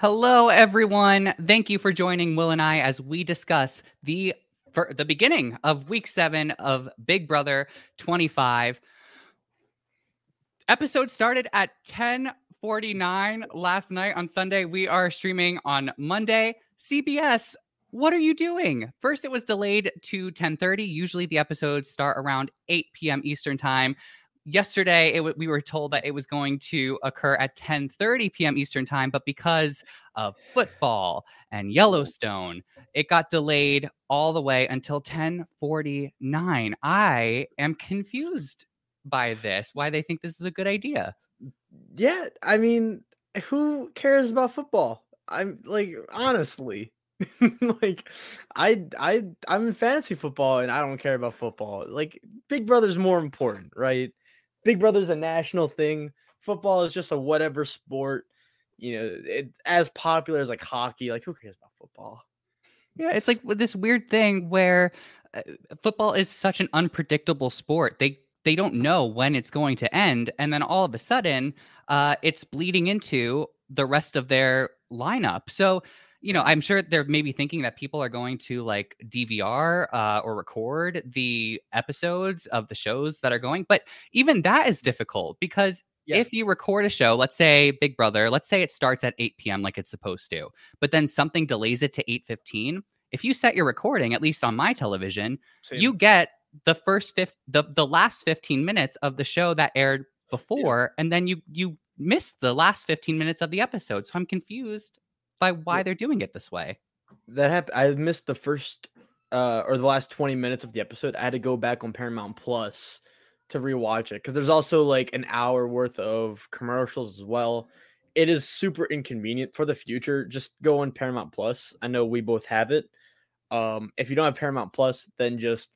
Hello, everyone. Thank you for joining Will and I as we discuss the the beginning of week seven of Big Brother 25. Episode started at 10:49 last night on Sunday. We are streaming on Monday. CBS, what are you doing? First, it was delayed to 10:30. Usually, the episodes start around 8 p.m. Eastern time yesterday it w- we were told that it was going to occur at 10:30 p.m. Eastern time but because of football and Yellowstone it got delayed all the way until 10:49 I am confused by this why they think this is a good idea Yeah, I mean, who cares about football? I'm like honestly. like I I I'm in fantasy football and I don't care about football. Like Big Brother's more important, right? Big Brother's a national thing. Football is just a whatever sport. You know, it's as popular as like hockey. Like who cares about football? yeah it's like this weird thing where uh, football is such an unpredictable sport they they don't know when it's going to end and then all of a sudden uh, it's bleeding into the rest of their lineup so you know i'm sure they're maybe thinking that people are going to like dvr uh, or record the episodes of the shows that are going but even that is difficult because Yeah. if you record a show let's say big brother let's say it starts at 8 p.m like it's supposed to but then something delays it to 8.15 if you set your recording at least on my television you get the first fifth the, the last 15 minutes of the show that aired before and then you you miss the last 15 minutes of the episode so i'm confused by why they're doing it this way that happened. I missed the first uh or the last 20 minutes of the episode. I had to go back on Paramount Plus to rewatch it because there's also like an hour worth of commercials as well. It is super inconvenient for the future. Just go on Paramount Plus. I know we both have it. Um, if you don't have Paramount Plus, then just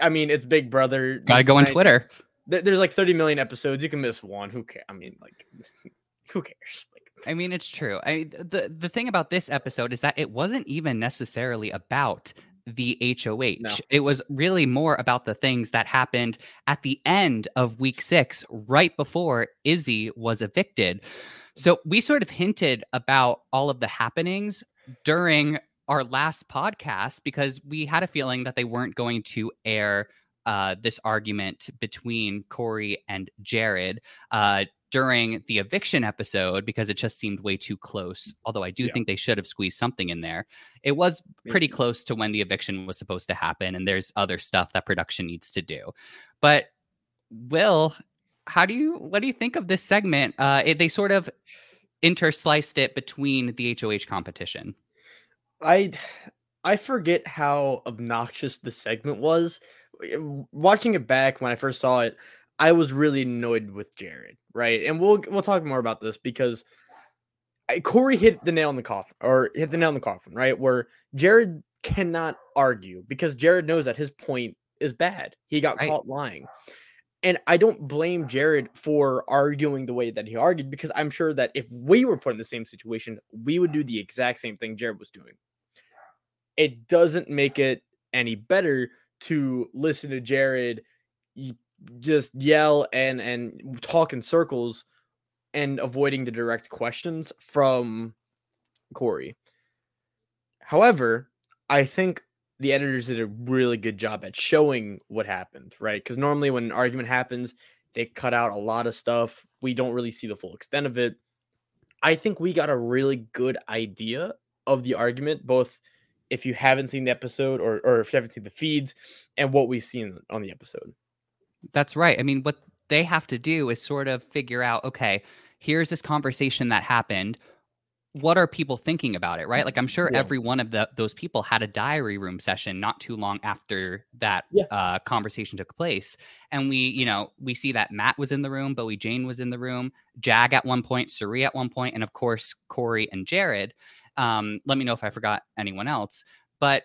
I mean, it's Big Brother. gotta go on twitter there- There's like 30 million episodes. You can miss one. Who cares? I mean, like, who cares? I mean, it's true. I the the thing about this episode is that it wasn't even necessarily about the HOH. No. It was really more about the things that happened at the end of week 6 right before Izzy was evicted. So we sort of hinted about all of the happenings during our last podcast because we had a feeling that they weren't going to air uh, this argument between Cory and Jared uh, during the eviction episode because it just seemed way too close. Although I do Yeah. think they should have squeezed something in there. It was pretty close to when the eviction was supposed to happen, and there's other stuff that production needs to do. But Will, how do you what do you think of this segment? Uh, it, they sort of intersliced it between the HOH competition. I I forget how obnoxious the segment was. Watching it back when I first saw it, I was really annoyed with Jared, right? And we'll we'll talk more about this because Cory hit the nail in the coffin, or hit the nail in the coffin, right? Where Jared cannot argue because Jared knows that his point is bad. He got Right. caught lying. And I don't blame Jared for arguing the way that he argued because I'm sure that if we were put in the same situation, we would do the exact same thing Jared was doing. it doesn't make it any better to listen to Jared just yell and and talk in circles and avoiding the direct questions from Cory. However, I think the editors did a really good job at showing what happened, right? Because normally when an argument happens, they cut out a lot of stuff. We don't really see the full extent of it. I think we got a really good idea of the argument, both if you haven't seen the episode or, or if you haven't seen the feeds and what we've seen on the episode. That's right. I mean, what they have to do is sort of figure out okay, here's this conversation that happened what are people thinking about it right like i'm sure yeah. every one of the, those people had a diary room session not too long after that yeah. uh, conversation took place and we you know we see that matt was in the room bowie jane was in the room jag at one point Cirie at one point and of course cory and jared um, let me know if i forgot anyone else but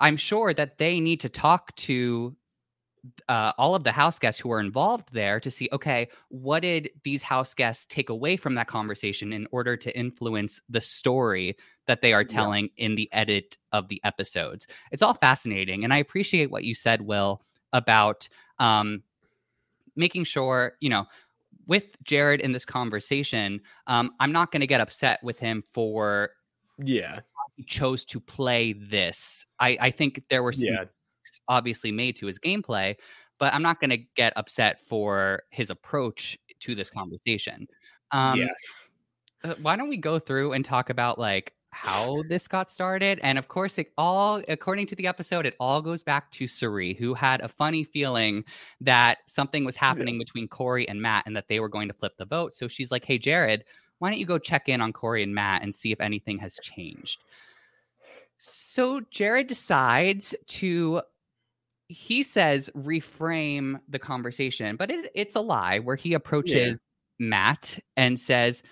i'm sure that they need to talk to uh, all of the house guests who were involved there to see okay what did these house guests take away from that conversation in order to influence the story that they are telling yeah. in the edit of the episodes? It's all fascinating and i appreciate what you said will about um, making sure you know with jared in this conversation um, i'm not going to get upset with him for yeah. he chose to play this. I i think there were some yeah obviously made to his gameplay, but I'm not going to get upset for his approach to this conversation. Um, yeah. Uh, why don't we go through and talk about like how this got started? And of course, it all, according to the episode, it all goes back to Cirie, who had a funny feeling that something was happening yeah. between Cory and Matt and that they were going to flip the vote. So she's like, hey, Jared, why don't you go check in on Cory and Matt and see if anything has changed? So Jared decides to he says reframe the conversation, but it, it's a lie where he approaches yeah. Matt and says,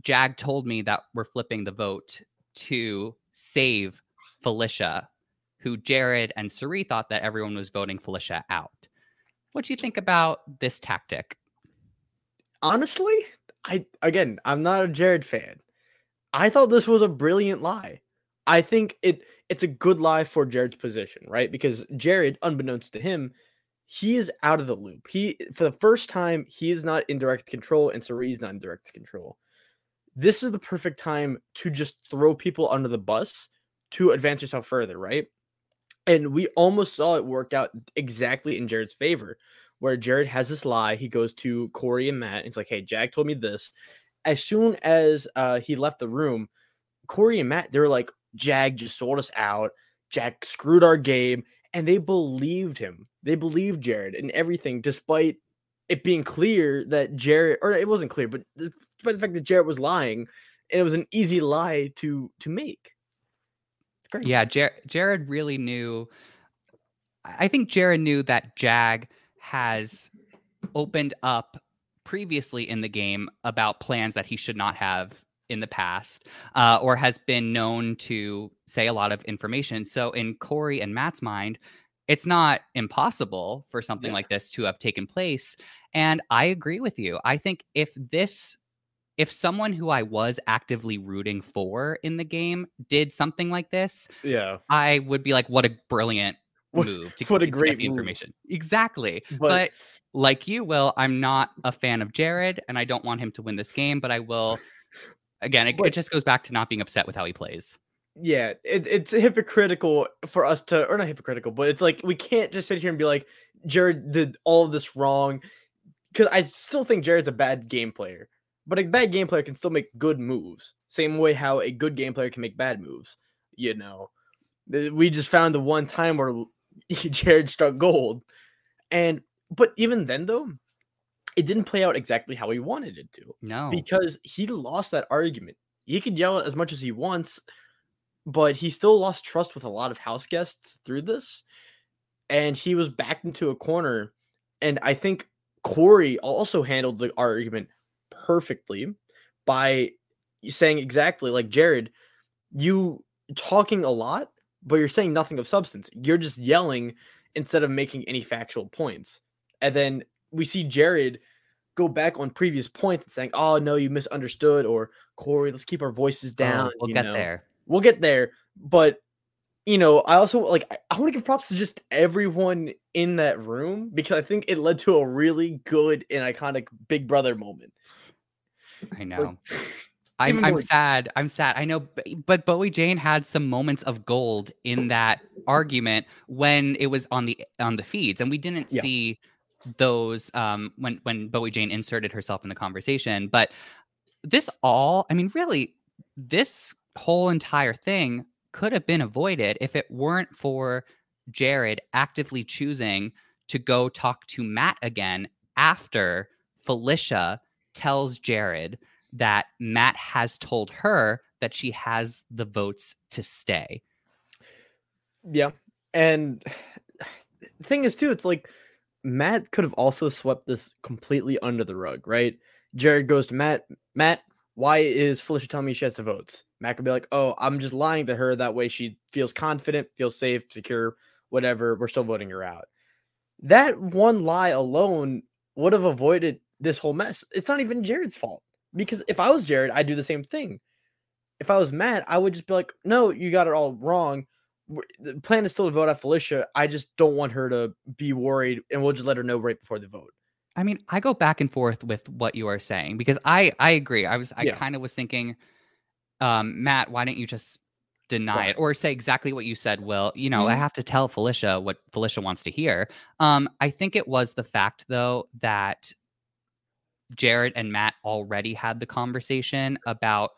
Jag told me that we're flipping the vote to save Felicia, who Jared and Cirie thought that everyone was voting Felicia out. What do you think about this tactic? Honestly, I again, I'm not a Jared fan. I thought this was a brilliant lie. I think it it's a good lie for Jared's position, right? Because Jared, unbeknownst to him, he is out of the loop. He for the first time, he is not in direct control, and Cirie's not in direct control. This is the perfect time to just throw people under the bus to advance yourself further, right? And we almost saw it work out exactly in Jared's favor, where Jared has this lie. He goes to Cory and Matt. And he's like, "Hey, Jag told me this." As soon as uh, he left the room, Cory and Matt, they were like, Jag just sold us out. Jag screwed our game, and they believed him. They believed Jared and everything, despite it being clear that Jared, or it wasn't clear, but despite the fact that Jared was lying, and it was an easy lie to to make. Great. Yeah, Jared, Jared really knew. I think Jared knew that Jag has opened up previously in the game about plans that he should not have in the past uh, or has been known to say a lot of information. So, in Cory and Matt's mind, it's not impossible for something yeah. like this to have taken place. And I agree with you. I think if this, if someone who I was actively rooting for in the game did something like this, yeah, I would be like, what a brilliant move to, what a to great the information. Exactly. But, but like you, Will, I'm not a fan of Jared and I don't want him to win this game, but I will Again, it, but, it just goes back to not being upset with how he plays. Yeah, it, it's hypocritical for us to, or not hypocritical, but it's like we can't just sit here and be like, Jared did all of this wrong. Because I still think Jared's a bad game player, but a bad game player can still make good moves. Same way how a good game player can make bad moves. You know, we just found the one time where Jared struck gold. And, but even then, though, it didn't play out exactly how he wanted it to. No. Because he lost that argument. He could yell as much as he wants, but he still lost trust with a lot of house guests through this. And he was backed into a corner. And I think Cory also handled the argument perfectly by saying exactly like Jared, you talking a lot, but you're saying nothing of substance. You're just yelling instead of making any factual points. And then we see Jared go back on previous points and saying, "Oh no, you misunderstood," or Cory, let's keep our voices oh, down. Oh, we'll get know? there. We'll get there, but you know, I also like I, I want to give props to just everyone in that room because I think it led to a really good and iconic Big Brother moment. I know. I'm, I'm sad. I'm sad. I know, but Bowie Jane had some moments of gold in that argument when it was on the on the feeds, and we didn't yeah. see those um, when when Bowie Jane inserted herself in the conversation. But this all, I mean, really, this whole entire thing could have been avoided if it weren't for Jared actively choosing to go talk to Matt again after Felicia tells Jared that Matt has told her that she has the votes to stay. Yeah. And the thing is, too, it's like Matt could have also swept this completely under the rug, right? Jared goes to Matt, Matt, why is Felicia telling me she has the votes? Matt could be like, oh, I'm just lying to her. That way she feels confident, feels safe, secure, whatever. We're still voting her out. That one lie alone would have avoided this whole mess. It's not even Jared's fault because if I was Jared, I'd do the same thing. If I was Matt, I would just be like, no, you got it all wrong. The plan is still to vote out Felicia. I just don't want her to be worried, and we'll just let her know right before the vote. I mean, I go back and forth with what you are saying because I I agree. I was I yeah. kind of was thinking, um, Matt, why don't you just deny right. it or say exactly what you said? Will you know? Mm-hmm. I have to tell Felicia what Felicia wants to hear. Um, I think it was the fact though that Jared and Matt already had the conversation about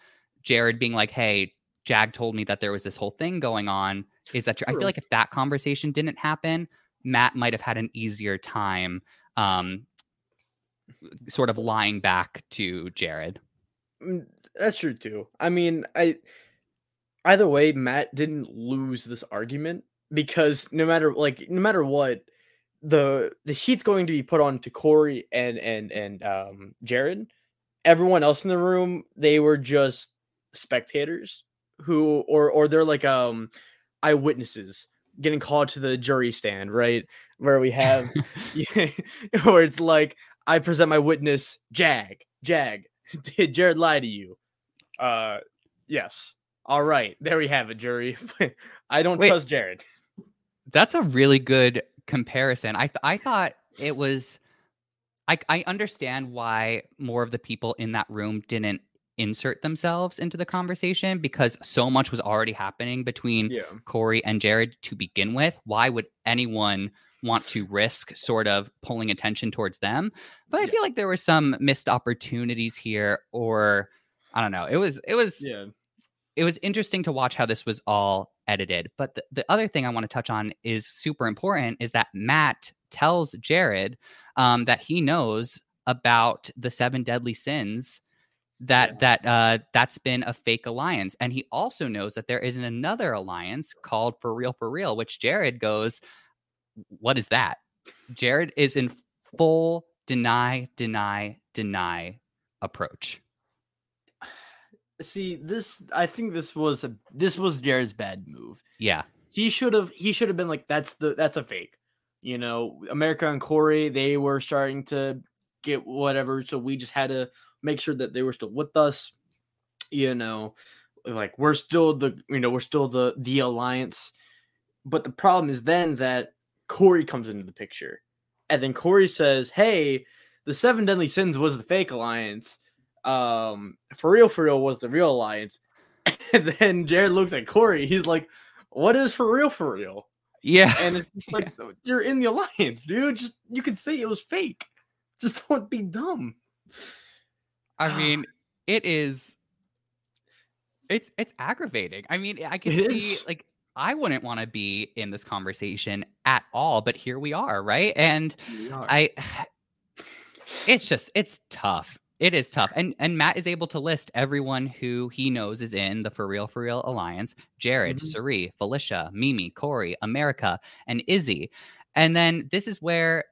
Jared being like, "Hey, Jag told me that there was this whole thing going on. Is that true?" I feel like if that conversation didn't happen, Matt might have had an easier time um, sort of lying back to Jared. Mm, that's true too. I mean, I either way, Matt didn't lose this argument because no matter like no matter what, the the heat's going to be put on to Corey and and and um Jared. Everyone else in the room, they were just spectators who or or they're like um eyewitnesses getting called to the jury stand, right? Where we have where it's like I present my witness, Jag. Jag, did Jared lie to you? Uh, yes. All right, there we have it, jury. I don't Wait, trust Jared. That's a really good comparison. I th- I thought it was. I I understand why more of the people in that room didn't insert themselves into the conversation because so much was already happening between yeah. Cory and Jared to begin with. Why would anyone want to risk sort of pulling attention towards them. But I feel like there were some missed opportunities here, or I don't know. It was it was yeah. It was interesting to watch how this was all edited. But the, the other thing I want to touch on is super important is that Matt tells Jared um, that he knows about the seven deadly sins that yeah. that uh that's been a fake alliance and he also knows that there isn't another alliance called for real for real which jared goes what is that? Jared is in full deny, deny, deny approach. See, this I think this was a this was Jared's bad move. Yeah. He should have he should have been like that's the that's a fake. You know, America and Cory, they were starting to get whatever, so we just had to make sure that they were still with us. You know, like we're still the you know, we're still the the alliance. But the problem is then that Cory comes into the picture. And then Cory says, Hey, the seven deadly sins was the fake alliance. Um, for real, for real was the real alliance. And then Jared looks at Cory. He's like, What is for real, for real? Yeah. And it's like, yeah. You're in the alliance, dude. Just you can say it was fake. Just don't be dumb. I mean, it is it's it's aggravating. I mean, I can it see is. like I wouldn't want to be in this conversation at all, but here we are, right? And are. I it's just it's tough. It is tough. And and Matt is able to list everyone who he knows is in the For Real For Real Alliance. Jared, mm-hmm. Cirie, Felicia, Mimi, Cory, America, and Izzy. And then this is where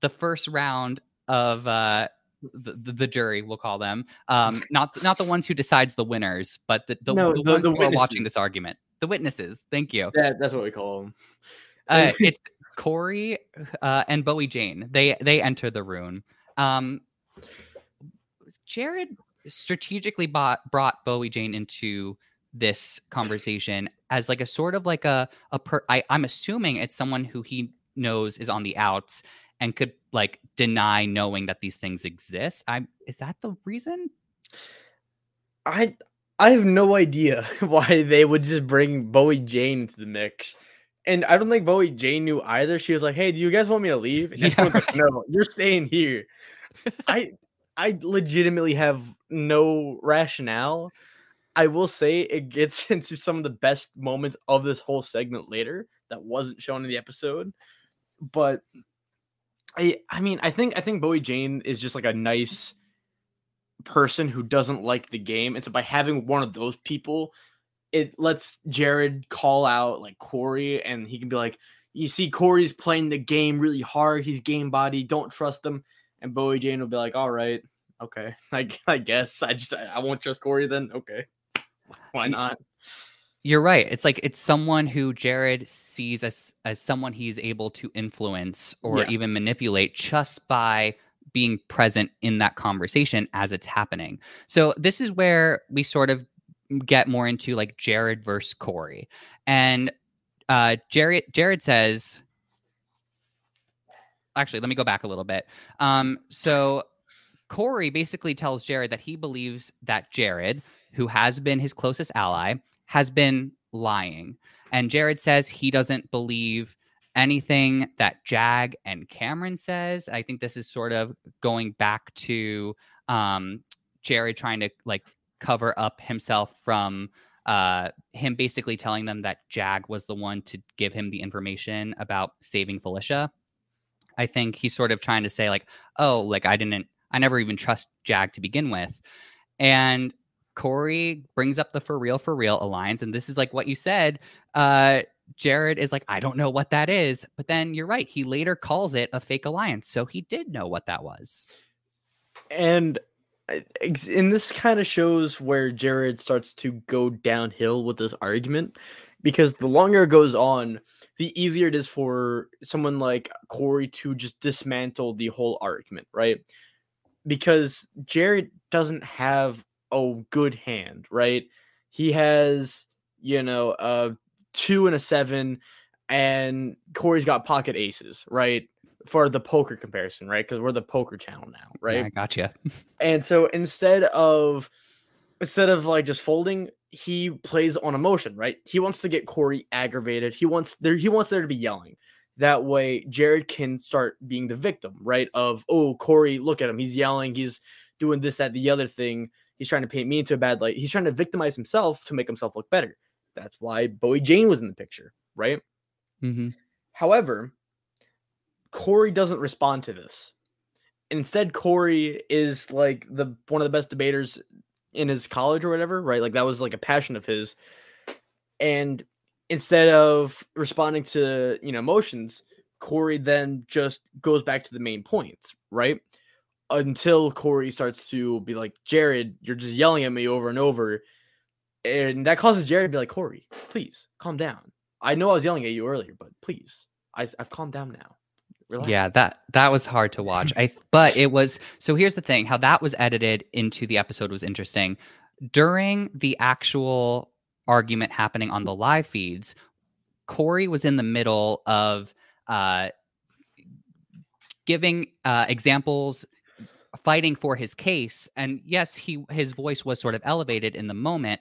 the first round of uh the, the, the, jury, we'll call them, um, not not the ones who decides the winners, but the, the, no, the, the ones who are watching this argument the witnesses. Thank you. Yeah, that's what we call them. uh, it's cory uh, and Bowie Jane. They they enter the room. Um, Jared strategically bought, brought Bowie Jane into this conversation as like a sort of like a a per I, I'm assuming it's someone who he knows is on the outs and could like deny knowing that these things exist. I is that the reason? I I have no idea why they would just bring Bowie Jane into the mix. And I don't think Bowie Jane knew either. She was like, "Hey, do you guys want me to leave?" And Yeah, everyone's like, "No, you're staying here." I I legitimately have no rationale. I will say it gets into some of the best moments of this whole segment later that wasn't shown in the episode. But I I mean, I think I think Bowie Jane is just like a nice person who doesn't like the game. And so by having one of those people, it lets Jared call out like Cory and he can be like, You see, Cory's playing the game really hard. He's game body. Don't trust him. And Bowie Jane will be like, All right, okay. I, I guess I just I won't trust Cory then. Okay. Why not? You're right. It's like it's someone who Jared sees as as someone he's able to influence or Yes. even manipulate just by being present in that conversation as it's happening. So this is where we sort of get more into like Jared versus Cory. And uh Jared Jared says actually let me go back a little bit. Um so Cory basically tells Jared that he believes that Jared, who has been his closest ally, has been lying. And Jared says he doesn't believe anything that Jag and Cameron says. I think this is sort of going back to um, Jared trying to like cover up himself from uh, him basically telling them that Jag was the one to give him the information about saving Felicia. I think he's sort of trying to say like, oh, like I didn't, I never even trust Jag to begin with. And Cory brings up the for real, for real alliance. And this is like what you said. Uh, Jared is like, I don't know what that is. But then you're right. He later calls it a fake alliance. So he did know what that was. And and this kind of shows where Jared starts to go downhill with this argument because the longer it goes on, the easier it is for someone like Cory to just dismantle the whole argument, right? Because Jared doesn't have a good hand, right? He has, you know, a two and a seven, and Cory's got pocket aces, right? For the poker comparison, right? Because we're the poker channel now, right? Yeah, I gotcha. And so instead of instead of like just folding, he plays on emotion, right? He wants to get Cory aggravated. He wants there he wants there to be yelling. That way Jared can start being the victim, right? Of oh, Cory, look at him. He's yelling, he's doing this, that, the other thing. He's trying to paint me into a bad light. He's trying to victimize himself to make himself look better. That's why Bowie Jane was in the picture, right? hmm However, Cory doesn't respond to this. Instead, Cory is like the one of the best debaters in his college or whatever, right? Like that was like a passion of his. And instead of responding to you know emotions, Cory then just goes back to the main points, right? Until Cory starts to be like, Jared, you're just yelling at me over and over. And that causes Jared to be like, Cory, please calm down. I know I was yelling at you earlier, but please, I, I've calmed down now. Relax. Yeah, that that was hard to watch. I but it was so here's the thing, how that was edited into the episode was interesting. During the actual argument happening on the live feeds, Cory was in the middle of uh giving uh examples fighting for his case and yes he his voice was sort of elevated in the moment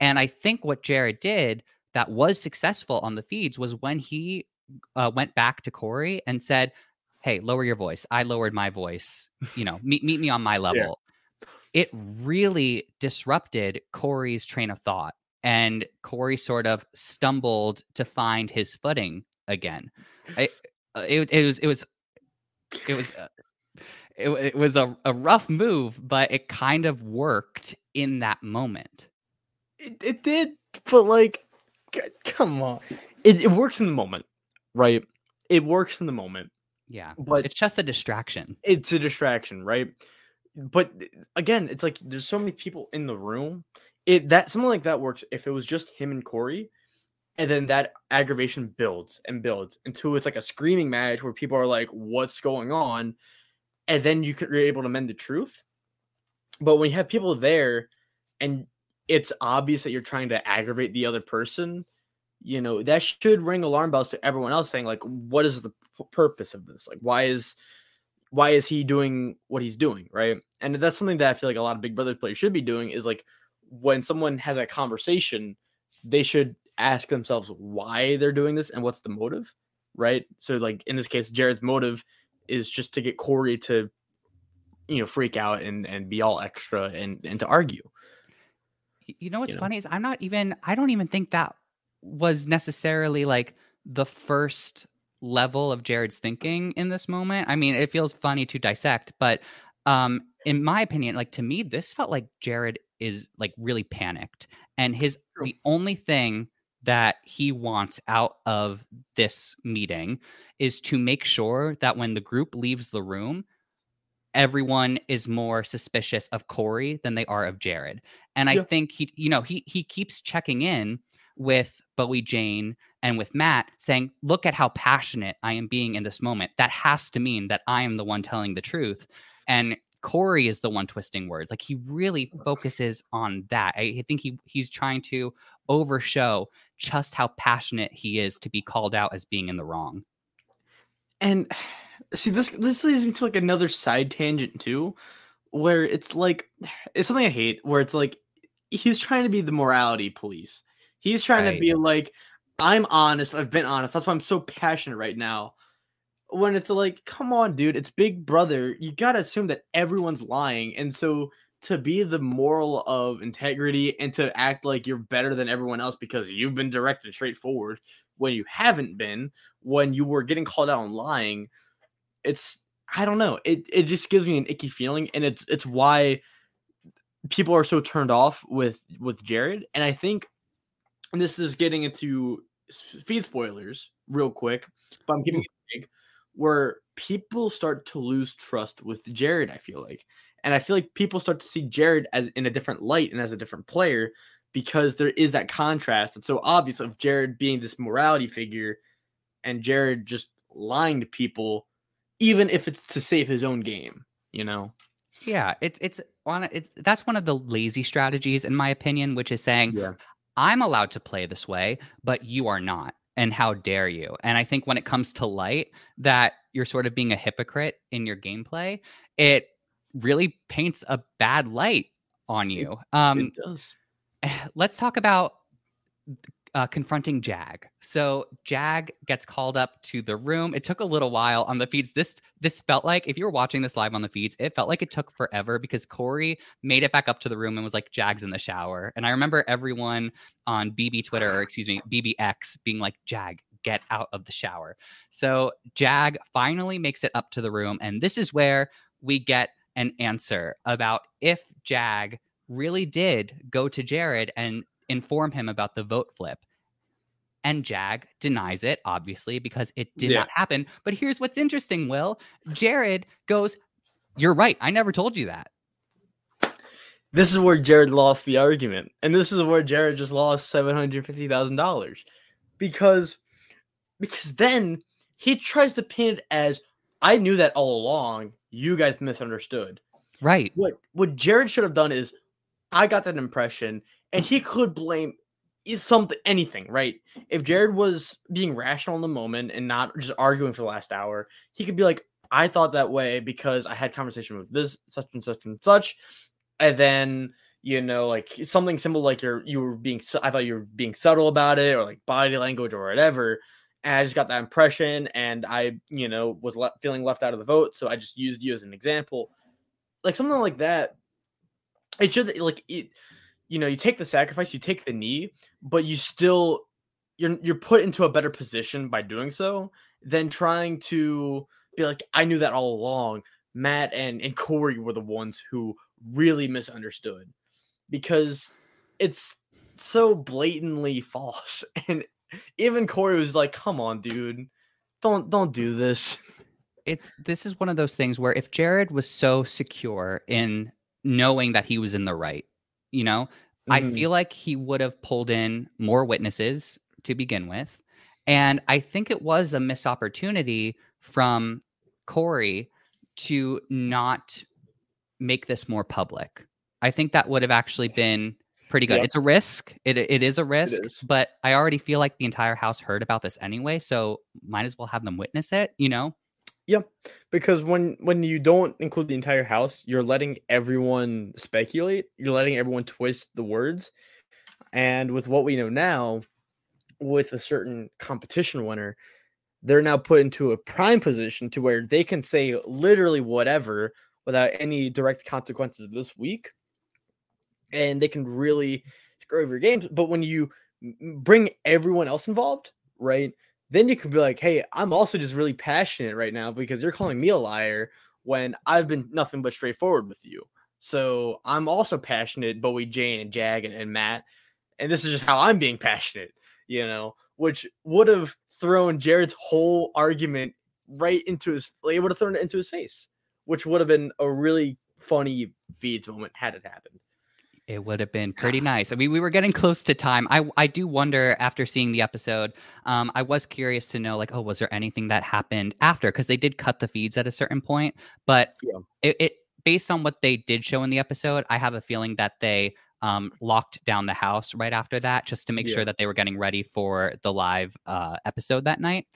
and i think what jared did that was successful on the feeds was when he uh, went back to cory and said hey lower your voice. I lowered my voice. You know meet, meet me on my level. It really disrupted cory's train of thought and cory sort of stumbled to find his footing again. I, uh, it, it was it was it was uh, it, it was a, a rough move but it kind of worked in that moment It, it did, but like, come on. It, it works in the moment, right? It works in the moment, yeah but it's just a distraction it's a distraction, right? But again, it's like there's so many people in the room. It that something like that works if it was just him and Cory, and then that aggravation builds and builds until it's like a screaming match where people are like, "What's going on?" And then you could, you're able to mend the truth. But when you have people there, and it's obvious that you're trying to aggravate the other person, you know, that should ring alarm bells to everyone else saying like what is the p- purpose of this? Like why is why is he doing what he's doing, right? And that's something that I feel like a lot of Big Brother players should be doing is like when someone has a conversation, they should ask themselves why they're doing this and what's the motive, right? So like in this case, Jared's motive is just to get Cory to you know freak out and and be all extra and and to argue. You know what's You know? funny is I'm not even I don't even think that was necessarily like the first level of Jared's thinking in this moment. I mean, it feels funny to dissect, but um in my opinion, like to me this felt like Jared is like really panicked and his True. the only thing that he wants out of this meeting is to make sure that when the group leaves the room everyone is more suspicious of Cory than they are of Jared. And I Yeah. think he, you know, he he keeps checking in with Bowie Jane and with Matt saying, look at how passionate I am being in this moment. That has to mean that I am the one telling the truth. And Cory is the one twisting words. Like he really focuses on that. I, I think he he's trying to overshow just how passionate he is to be called out as being in the wrong. And see this this leads me to like another side tangent too, where it's like it's something I hate where it's like he's trying to be the morality police. He's trying to be like, I'm honest, I've been honest. That's why I'm so passionate right now. When it's like, come on, dude, it's Big Brother. You gotta assume that everyone's lying. And so to be the moral of integrity and to act like you're better than everyone else because you've been direct and straightforward when you haven't been, when you were getting called out on lying, it's I don't know. It it just gives me an icky feeling, and it's it's why people are so turned off with with Jared. And I think and this is getting into feed spoilers real quick, but I'm keeping it big, where people start to lose trust with Jared. I feel like, and I feel like people start to see Jared as in a different light and as a different player because there is that contrast. It's so obvious of Jared being this morality figure and Jared just lying to people, even if it's to save his own game. You know? Yeah, it's it's on it's that's one of the lazy strategies in my opinion, which is saying Yeah. I'm allowed to play this way, but you are not. And how dare you? And I think when it comes to light, that you're sort of being a hypocrite in your gameplay, it really paints a bad light on you. Um, it does. let's talk about uh, confronting Jag. So Jag gets called up to the room. It took a little while on the feeds. This this felt like if you were watching this live on the feeds, it felt like it took forever because Cory made it back up to the room and was like, "Jag's in the shower." And I remember everyone on BB Twitter, or excuse me, BBX, being like, "Jag, get out of the shower." So Jag finally makes it up to the room, and this is where we get an answer about if Jag really did go to Jared and inform him about the vote flip. And Jag denies it, obviously, because it did Yeah. not happen. But here's what's interesting, Will. Jared goes, You're right. I never told you that. This is where Jared lost the argument, and this is where Jared just lost seven hundred fifty thousand dollars, because because then he tries to paint it as I knew that all along. You guys misunderstood. Right. What what Jared should have done is I got that impression, and he could blame is something anything, right? If Jared was being rational in the moment and not just arguing for the last hour, he could be like, I thought that way because I had conversation with this such and such and such, and then you know like something simple like you're you were being I thought you were being subtle about it or like body language or whatever. And I just got that impression, and I, you know, was le- feeling left out of the vote, so I just used you as an example, like something like that. It should like it, you know, you take the sacrifice, you take the knee, but you still you're you're put into a better position by doing so than trying to be like, I knew that all along. Matt and and Cory were the ones who really misunderstood because it's so blatantly false. And even Cory was like, "Come on, dude, don't don't do this." It's this is one of those things where if Jared was so secure in knowing that he was in the right, you know, I Mhm. feel like he would have pulled in more witnesses to begin with. And I think it was a missed opportunity from Cory to not make this more public. I think that would have actually been pretty good. Yep. It's a risk. It it is a risk, is. but I already feel like the entire house heard about this anyway, so might as well have them witness it. You know? Yep. Because when when you don't include the entire house, you're letting everyone speculate. You're letting everyone twist the words. And with what we know now, with a certain competition winner, they're now put into a prime position to where they can say literally whatever without any direct consequences this week. And they can really screw over your games. But when you bring everyone else involved, right? Then you can be like, hey, I'm also just really passionate right now because you're calling me a liar when I've been nothing but straightforward with you. So I'm also passionate, Bowie Jane and Jag and, and Matt. And this is just how I'm being passionate, you know, which would have thrown Jared's whole argument right into his like, it would have thrown it into his face, which would have been a really funny feeds moment had it happened. It would have been pretty nice. I mean, we were getting close to time. I I do wonder after seeing the episode. Um, I was curious to know, like, oh, was there anything that happened after? Because they did cut the feeds at a certain point, but Yeah. it, it based on what they did show in the episode, I have a feeling that they um locked down the house right after that, just to make Yeah. sure that they were getting ready for the live uh episode that night.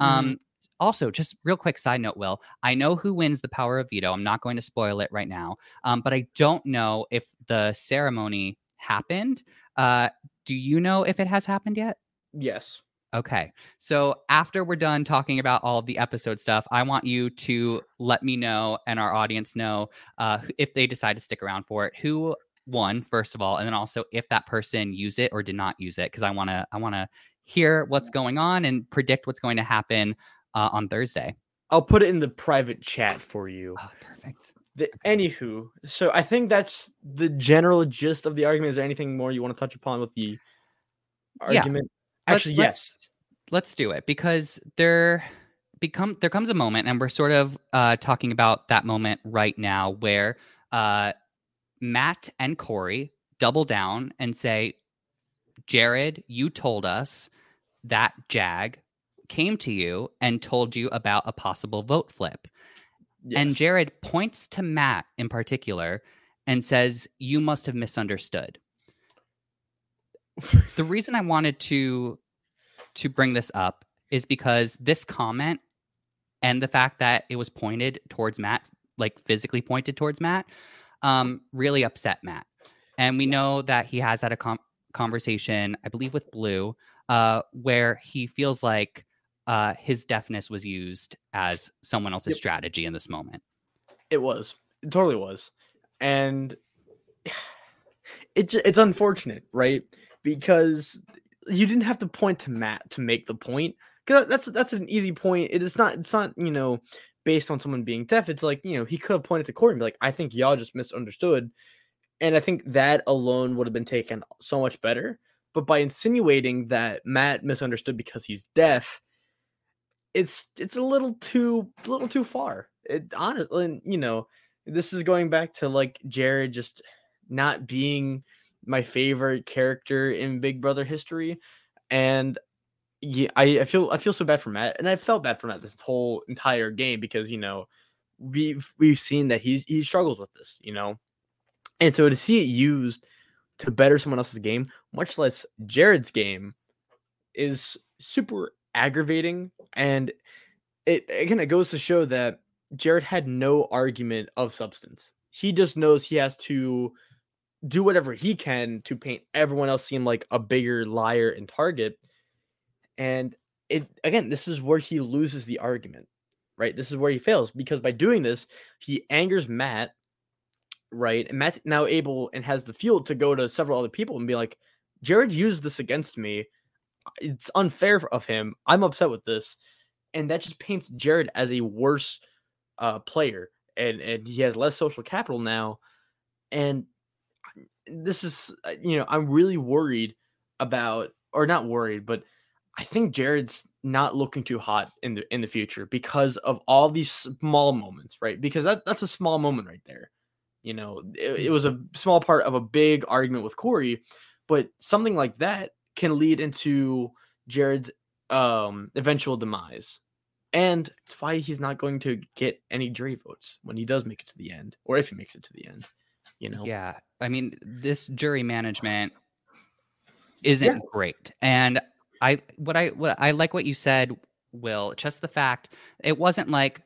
Mm-hmm. Also, just real quick side note, Will, I know who wins the power of veto. I'm not going to spoil it right now, um, but I don't know if the ceremony happened. Uh, do you know if it has happened yet? Yes. Okay. So after we're done talking about all of the episode stuff, I want you to let me know and our audience know uh, if they decide to stick around for it, who won first of all, and then also if that person used it or did not use it, because I want to I want to hear what's going on and predict what's going to happen uh, on Thursday. I'll put it in the private chat for you. Oh, perfect. The, anywho, so I think that's the general gist of the argument. Is there anything more you want to touch upon with the Yeah. argument? Let's- Actually, let's- yes. let's do it because there become there comes a moment and we're sort of uh talking about that moment right now where uh Matt and Cory double down and say Jared you told us that Jag came to you and told you about a possible vote flip and. Jared points to Matt in particular and says, You must have misunderstood. the reason I wanted to to bring this up is because this comment and the fact that it was pointed towards Matt, like physically pointed towards Matt, um, really upset Matt. And we know that he has had a com- conversation, I believe, with Blue, uh, where he feels like uh, his deafness was used as someone else's Yep. strategy in this moment. It was. It totally was. And it it's unfortunate, right? Because you didn't have to point to Matt to make the point. Cuz that's that's an easy point. It is not it's not, you know, based on someone being deaf. It's like, you know, he could have pointed to Cory and be like, "I think y'all just misunderstood." And I think that alone would have been taken so much better. But by insinuating that Matt misunderstood because he's deaf, it's it's a little too a little too far. It honestly, you know, this is going back to like Jared just not being my favorite character in Big Brother history, and yeah, I, I feel I feel so bad for Matt, and I felt bad for Matt this whole entire game because you know we've we've seen that he he struggles with this, you know, and so to see it used to better someone else's game, much less Jared's game, is super aggravating, and it again it goes to show that Jared had no argument of substance. He just knows he has to do whatever he can to paint everyone else seem like a bigger liar and target. And it again, this is where he loses the argument, right? This is where he fails because by doing this, he angers Matt, right? And Matt's now able and has the fuel to go to several other people and be like, Jared used this against me. It's unfair of him. I'm upset with this. And that just paints Jared as a worse uh, player. And, and he has less social capital now. And this is, uh, you know, I'm really worried about, or not worried, but I think Jared's not looking too hot in the in the future because of all these small moments, right? Because that that's a small moment right there. You know, it, it was a small part of a big argument with Cory, but something like that can lead into Jared's um eventual demise. And it's why he's not going to get any jury votes when he does make it to the end, or if he makes it to the end. You know. Yeah. I mean, this jury management isn't great. And I what I what I like what you said, Will, just the fact it wasn't like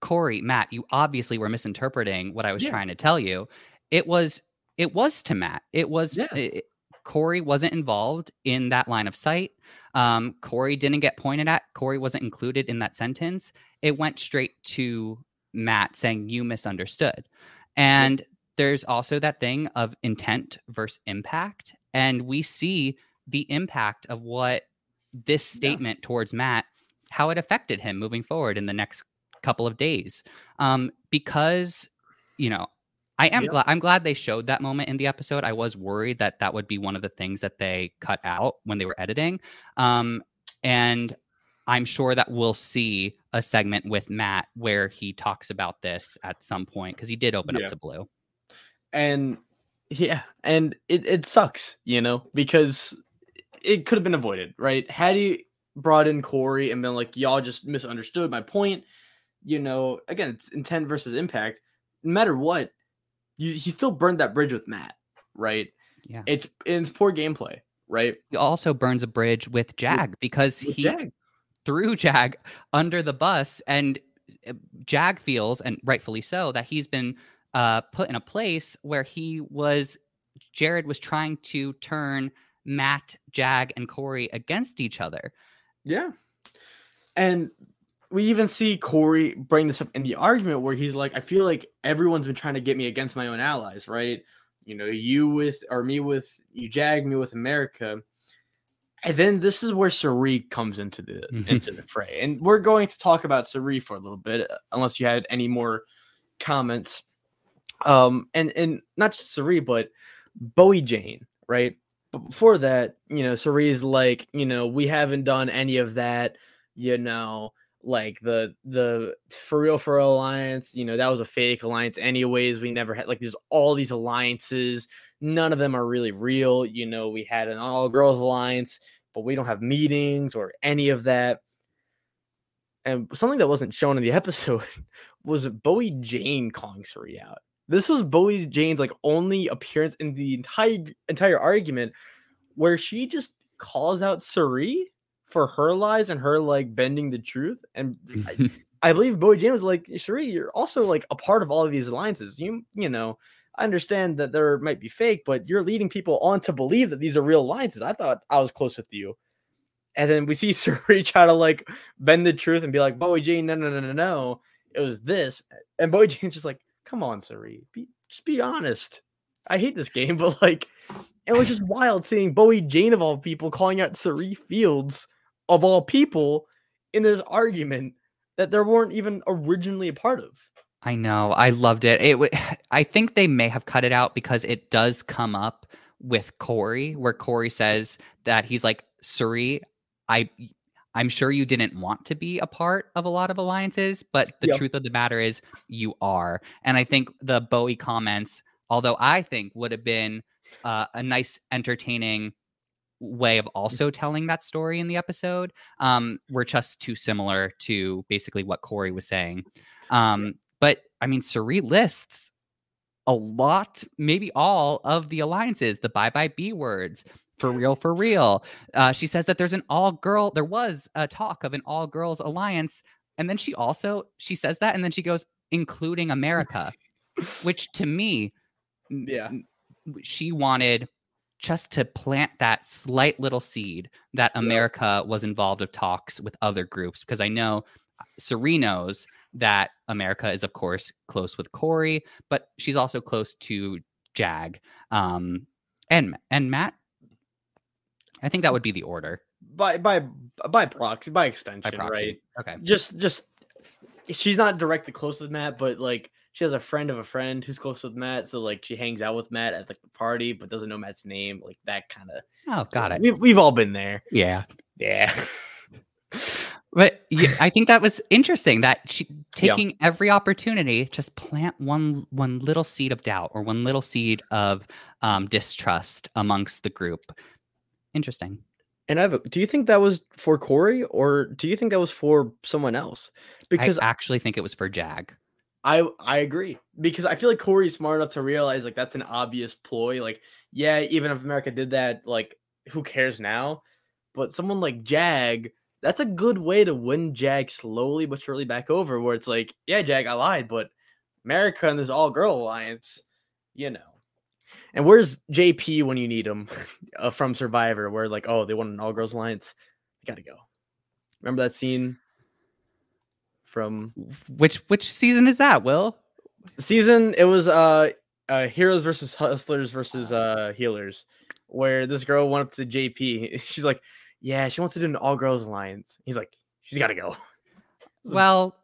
Cory, Matt, you obviously were misinterpreting what I was Yeah. trying to tell you. It was it was to Matt. It was Yeah. it- Cory wasn't involved in that line of sight. Um, Cory didn't get pointed at. Cory wasn't included in that sentence. It went straight to Matt saying you misunderstood. And there's also that thing of intent versus impact. And we see the impact of what this Yeah. statement towards Matt, how it affected him moving forward in the next couple of days. Um, because, you know, I am glad I'm glad they showed that moment in the episode. I was worried that that would be one of the things that they cut out when they were editing. Um, and I'm sure that we'll see a segment with Matt where he talks about this at some point because he did open Yeah. up to Blue. and yeah and it, it sucks you know because it could have been avoided right had he brought in cory and been like y'all just misunderstood my point you know again it's intent versus impact no matter what you, he still burned that bridge with matt right Yeah. it's it's poor gameplay right He also burns a bridge with Jag because With he Jag. threw Jag under the bus, and uh, Jag feels, and rightfully so, that he's been uh, put in a place where he was. Jared was trying to turn Matt, Jag, and Cory against each other. Yeah. And we even see Cory bring this up in the argument where he's like, I feel like everyone's been trying to get me against my own allies, right? You know, you with, or me with, you jag me with America. And then this is where Cirie comes into the Mhm. into the fray. And we're going to talk about Cirie for a little bit, uh, unless you had any more comments. Um, and and not just Cirie, but Bowie Jane, right? But before that, you know, Cirie's like, you know, we haven't done any of that, you know, like the the for real for real alliance, you know, that was a fake alliance anyways. We never had like there's all these alliances, none of them are really real. You know, we had an all girls alliance, but we don't have meetings or any of that. And something that wasn't shown in the episode was Bowie Jane calling Cirie out. This was Bowie Jane's like only appearance in the entire entire argument where she just calls out Cirie for her lies and her like bending the truth. And I, I believe Bowie Jane was like, Cirie, you're also like a part of all of these alliances. You you know, I understand that there might be fake, but you're leading people on to believe that these are real alliances. I thought I was close with you. And then we see Cirie try to like bend the truth and be like, Bowie Jane, no, no, no, no, no. It was this. And Bowie Jane's just like, come on, Cirie. Be just be honest. I hate this game, but like it was just wild seeing Bowie Jane of all people calling out Cirie Fields of all people in this argument that there weren't even originally a part of. I know. I loved it. It. w- I think they may have cut it out because it does come up with Cory, where Cory says that he's like, "Cirie, I, I'm sure you didn't want to be a part of a lot of alliances, but the Yep. truth of the matter is you are." And I think the Bowie comments, although I think would have been uh, a nice, entertaining way of also telling that story in the episode, um, were just too similar to basically what Cory was saying. Um, but I mean, Cirie lists a lot, maybe all of the alliances, the bye bye B words, for real, for real. Uh, she says that there's an all girl, there was a talk of an all girls alliance. And then she also, she says that, and then she goes, including America, which to me, Yeah. she wanted just to plant that slight little seed that. America was involved of talks with other groups because I know Cirie knows that America is of course close with Cory, but she's also close to Jag um, and and Matt. I think that would be the order By by by proxy, by extension, by proxy. right? Okay. Just just she's not directly close with Matt, but like she has a friend of a friend who's close with Matt, so like she hangs out with Matt at like the party, but doesn't know Matt's name, like that kind of. Oh, got it. We've we've all been there. Yeah. Yeah. But yeah, I think that was interesting that she Yeah. taking every opportunity just plant one one little seed of doubt or one little seed of um, distrust amongst the group. Interesting. And I have a, do you think that was for Cory or do you think that was for someone else? Because I actually think it was for Jag. I I agree because I feel like Cory's smart enough to realize like that's an obvious ploy. Like, yeah, even if America did that, like, who cares now? But someone like Jag, that's a good way to win Jag slowly but surely back over. Where it's like, yeah, Jag, I lied, but America and this all girl alliance, you know. And where's JP when you need him uh, from Survivor? Where like, oh, they want an all girls alliance, gotta go. Remember that scene from which which season is that? Will season? It was uh, uh heroes versus hustlers versus uh healers, where this girl went up to JP. She's like, yeah, she wants to do an all girls alliance. He's like, she's got to go. Well,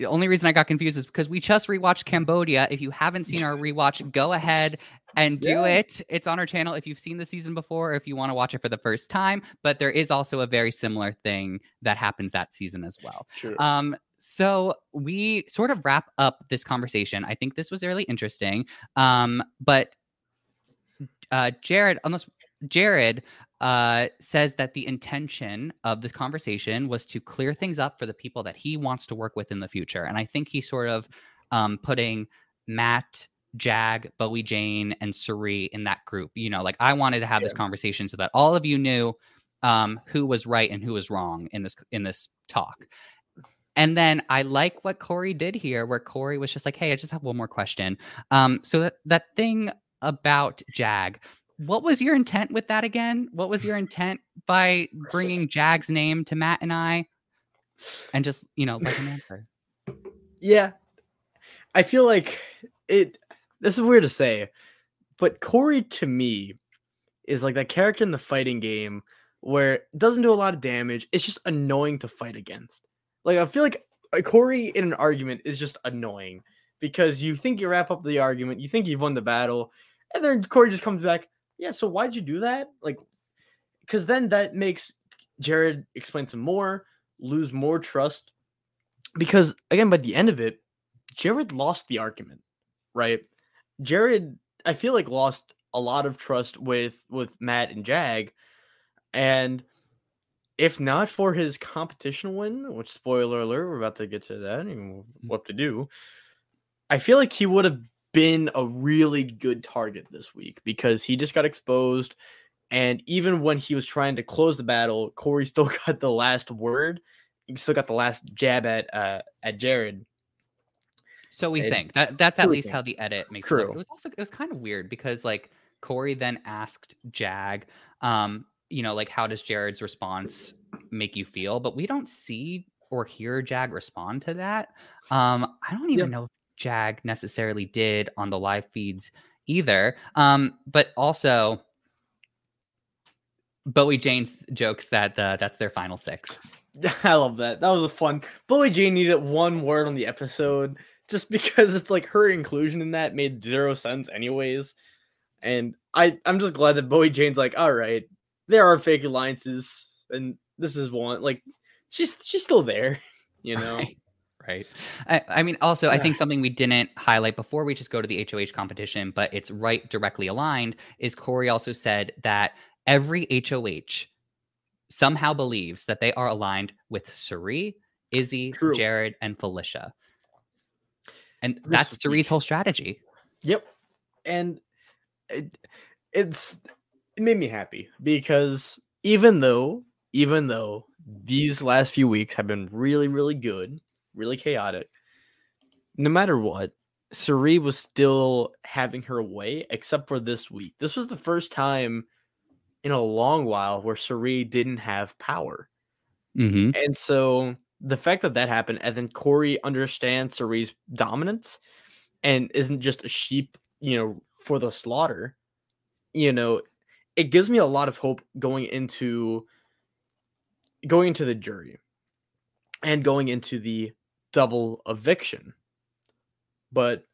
the only reason I got confused is because we just rewatched Cambodia. If you haven't seen our rewatch, go ahead and do yeah. it. It's on our channel if you've seen the season before, or if you want to watch it for the first time. But there is also a very similar thing that happens that season as well. Sure. Um, so we sort of wrap up this conversation. I think this was really interesting. Um, but uh, Jared, unless Jared uh, says that the intention of this conversation was to clear things up for the people that he wants to work with in the future. And I think he's sort of um, putting Matt, Jag, Bowie Jane, and Cirie in that group. You know, like I wanted to have yeah. this conversation so that all of you knew um, who was right and who was wrong in this in this talk. And then I like what Cory did here, where Cory was just like, "Hey, I just have one more question." Um, so that that thing about Jag, what was your intent with that again? What was your intent by bringing Jag's name to Matt and I, and just you know like an answer? Yeah, I feel like it. This is weird to say, but Cory to me is like that character in the fighting game where it doesn't do a lot of damage. It's just annoying to fight against. Like I feel like uh, Cory in an argument is just annoying because you think you wrap up the argument, you think you've won the battle, and then Cory just comes back yeah, so why'd you do that? Like, because then that makes Jared explain some more, lose more trust. Because again, by the end of it, Jared lost the argument, right? Jared, I feel like lost a lot of trust with with Matt and Jag, and if not for his competition win, which spoiler alert, we're about to get to that and mm. what to do. I feel like he would have been a really good target this week because he just got exposed. And even when he was trying to close the battle, Cory still got the last word. He still got the last jab at uh, at Jared. So we and think that that's at least how the edit makes True. it. Look. It was also it was kind of weird because like Cory then asked Jag, um, you know, like how does Jared's response make you feel? But we don't see or hear Jag respond to that. Um, I don't even know Jag necessarily did on the live feeds either. Um, but also, Bowie Jane's jokes that uh, that's their final six. I love that. That was a fun. Bowie Jane needed one word on the episode just because it's like her inclusion in that made zero sense, anyways. And I, I'm just glad that Bowie Jane's like, all right, there are fake alliances, and this is one. Like, she's she's still there, you know. Right right? I, I mean, also, I think something we didn't highlight before we just go to the HOH competition, but it's right directly aligned, is Cory also said that every HOH somehow believes that they are aligned with Cirie, Izzy, True. Jared, and Felicia. And this that's Cirie's whole strategy. Yep. And it, it's it made me happy because even though even though these last few weeks have been really really good really chaotic. No matter what, Cirie was still having her way, except for this week. This was the first time in a long while where Cirie didn't have power. Mm-hmm. And so the fact that that happened, and then Cory understands Cirie's dominance and isn't just a sheep, you know, for the slaughter, you know, it gives me a lot of hope going into going into the jury and going into the double eviction. But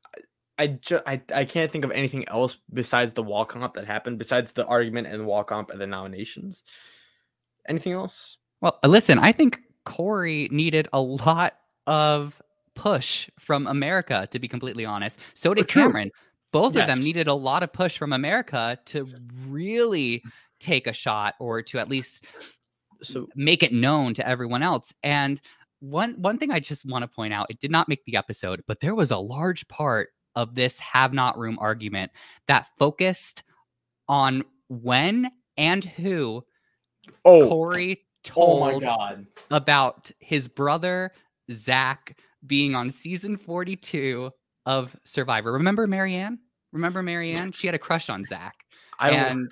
I, just I, I can't think of anything else besides the walk comp that happened, besides the argument and walk comp and the nominations. Anything else? Well, uh, listen, I think Cory needed a lot of push from America, to be completely honest. So did Cameron. Both yes. of them needed a lot of push from America to really take a shot or to at least so make it known to everyone else. And one one thing I just want to point out, it did not make the episode, but there was a large part of this have not room argument that focused on when and who Oh, Cory oh my told god. about his brother Zach being on season 42 of Survivor. Remember Maryanne? Remember Maryanne? She had a crush on Zach. I don't. and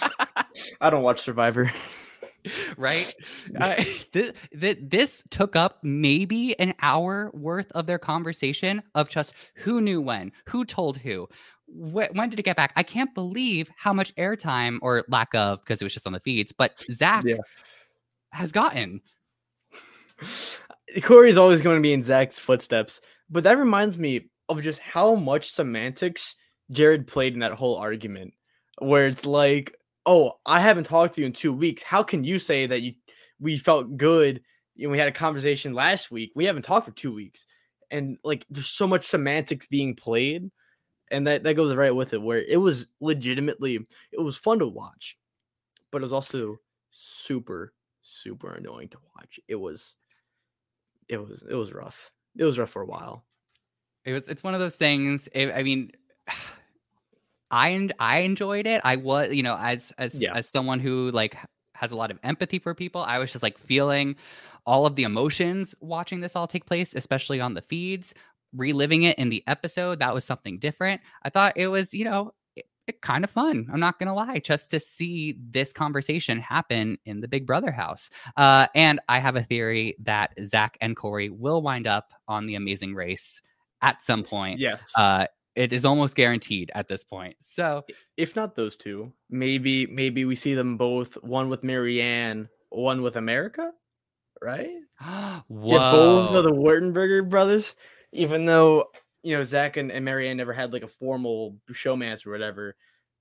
I don't watch Survivor. right? Uh, this, this took up maybe an hour worth of their conversation of just who knew when, who told who, wh- when did it get back? I can't believe how much airtime or lack of, because it was just on the feeds, but Zach Yeah. has gotten. Cory's always going to be in Zach's footsteps, but that reminds me of just how much semantics Jared played in that whole argument, where it's like, "Oh, I haven't talked to you in two weeks. How can you say that you we felt good and we had a conversation last week? We haven't talked for two weeks." And like, there's so much semantics being played, and that that goes right with it. Where it was legitimately, it was fun to watch, but it was also super super annoying to watch. It was it was it was rough. It was rough for a while. It was. It's one of those things. It, I mean, I I enjoyed it. I was, you know, as as Yeah. as someone who like has a lot of empathy for people. I was just like feeling all of the emotions watching this all take place, especially on the feeds. Reliving it in the episode, that was something different. I thought it was, you know, it, it kind of fun. I'm not gonna lie, just to see this conversation happen in the Big Brother house. Uh, and I have a theory that Zach and Cory will wind up on the Amazing Race at some point. Yes. Uh, it is almost guaranteed at this point. So if not those two, maybe maybe we see them both. One with Maryanne, one with America, right? whoa. Yeah, both of the Wurtenberger brothers. Even though you know Zach and, and Maryanne never had like a formal showmance or whatever,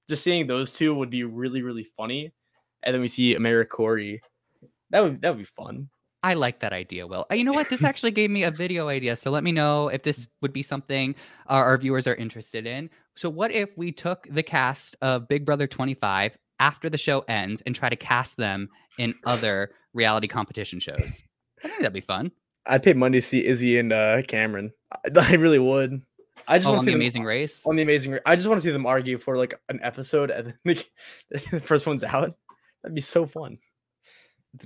just seeing those two would be really really funny. And then we see America Cory. That would that would be fun. I like that idea, Will. Uh, You know what? This actually gave me a video idea. So let me know if this would be something uh, our viewers are interested in. So, what if we took the cast of Big Brother 25 after the show ends and try to cast them in other reality competition shows? I think that'd be fun. I'd pay money to see Izzy and uh, Cameron. I, I really would. I just Oh, want on to the see them Amazing Race. on the amazing. Ra- I just want to see them argue for like an episode, and then like, the first one's out. That'd be so fun.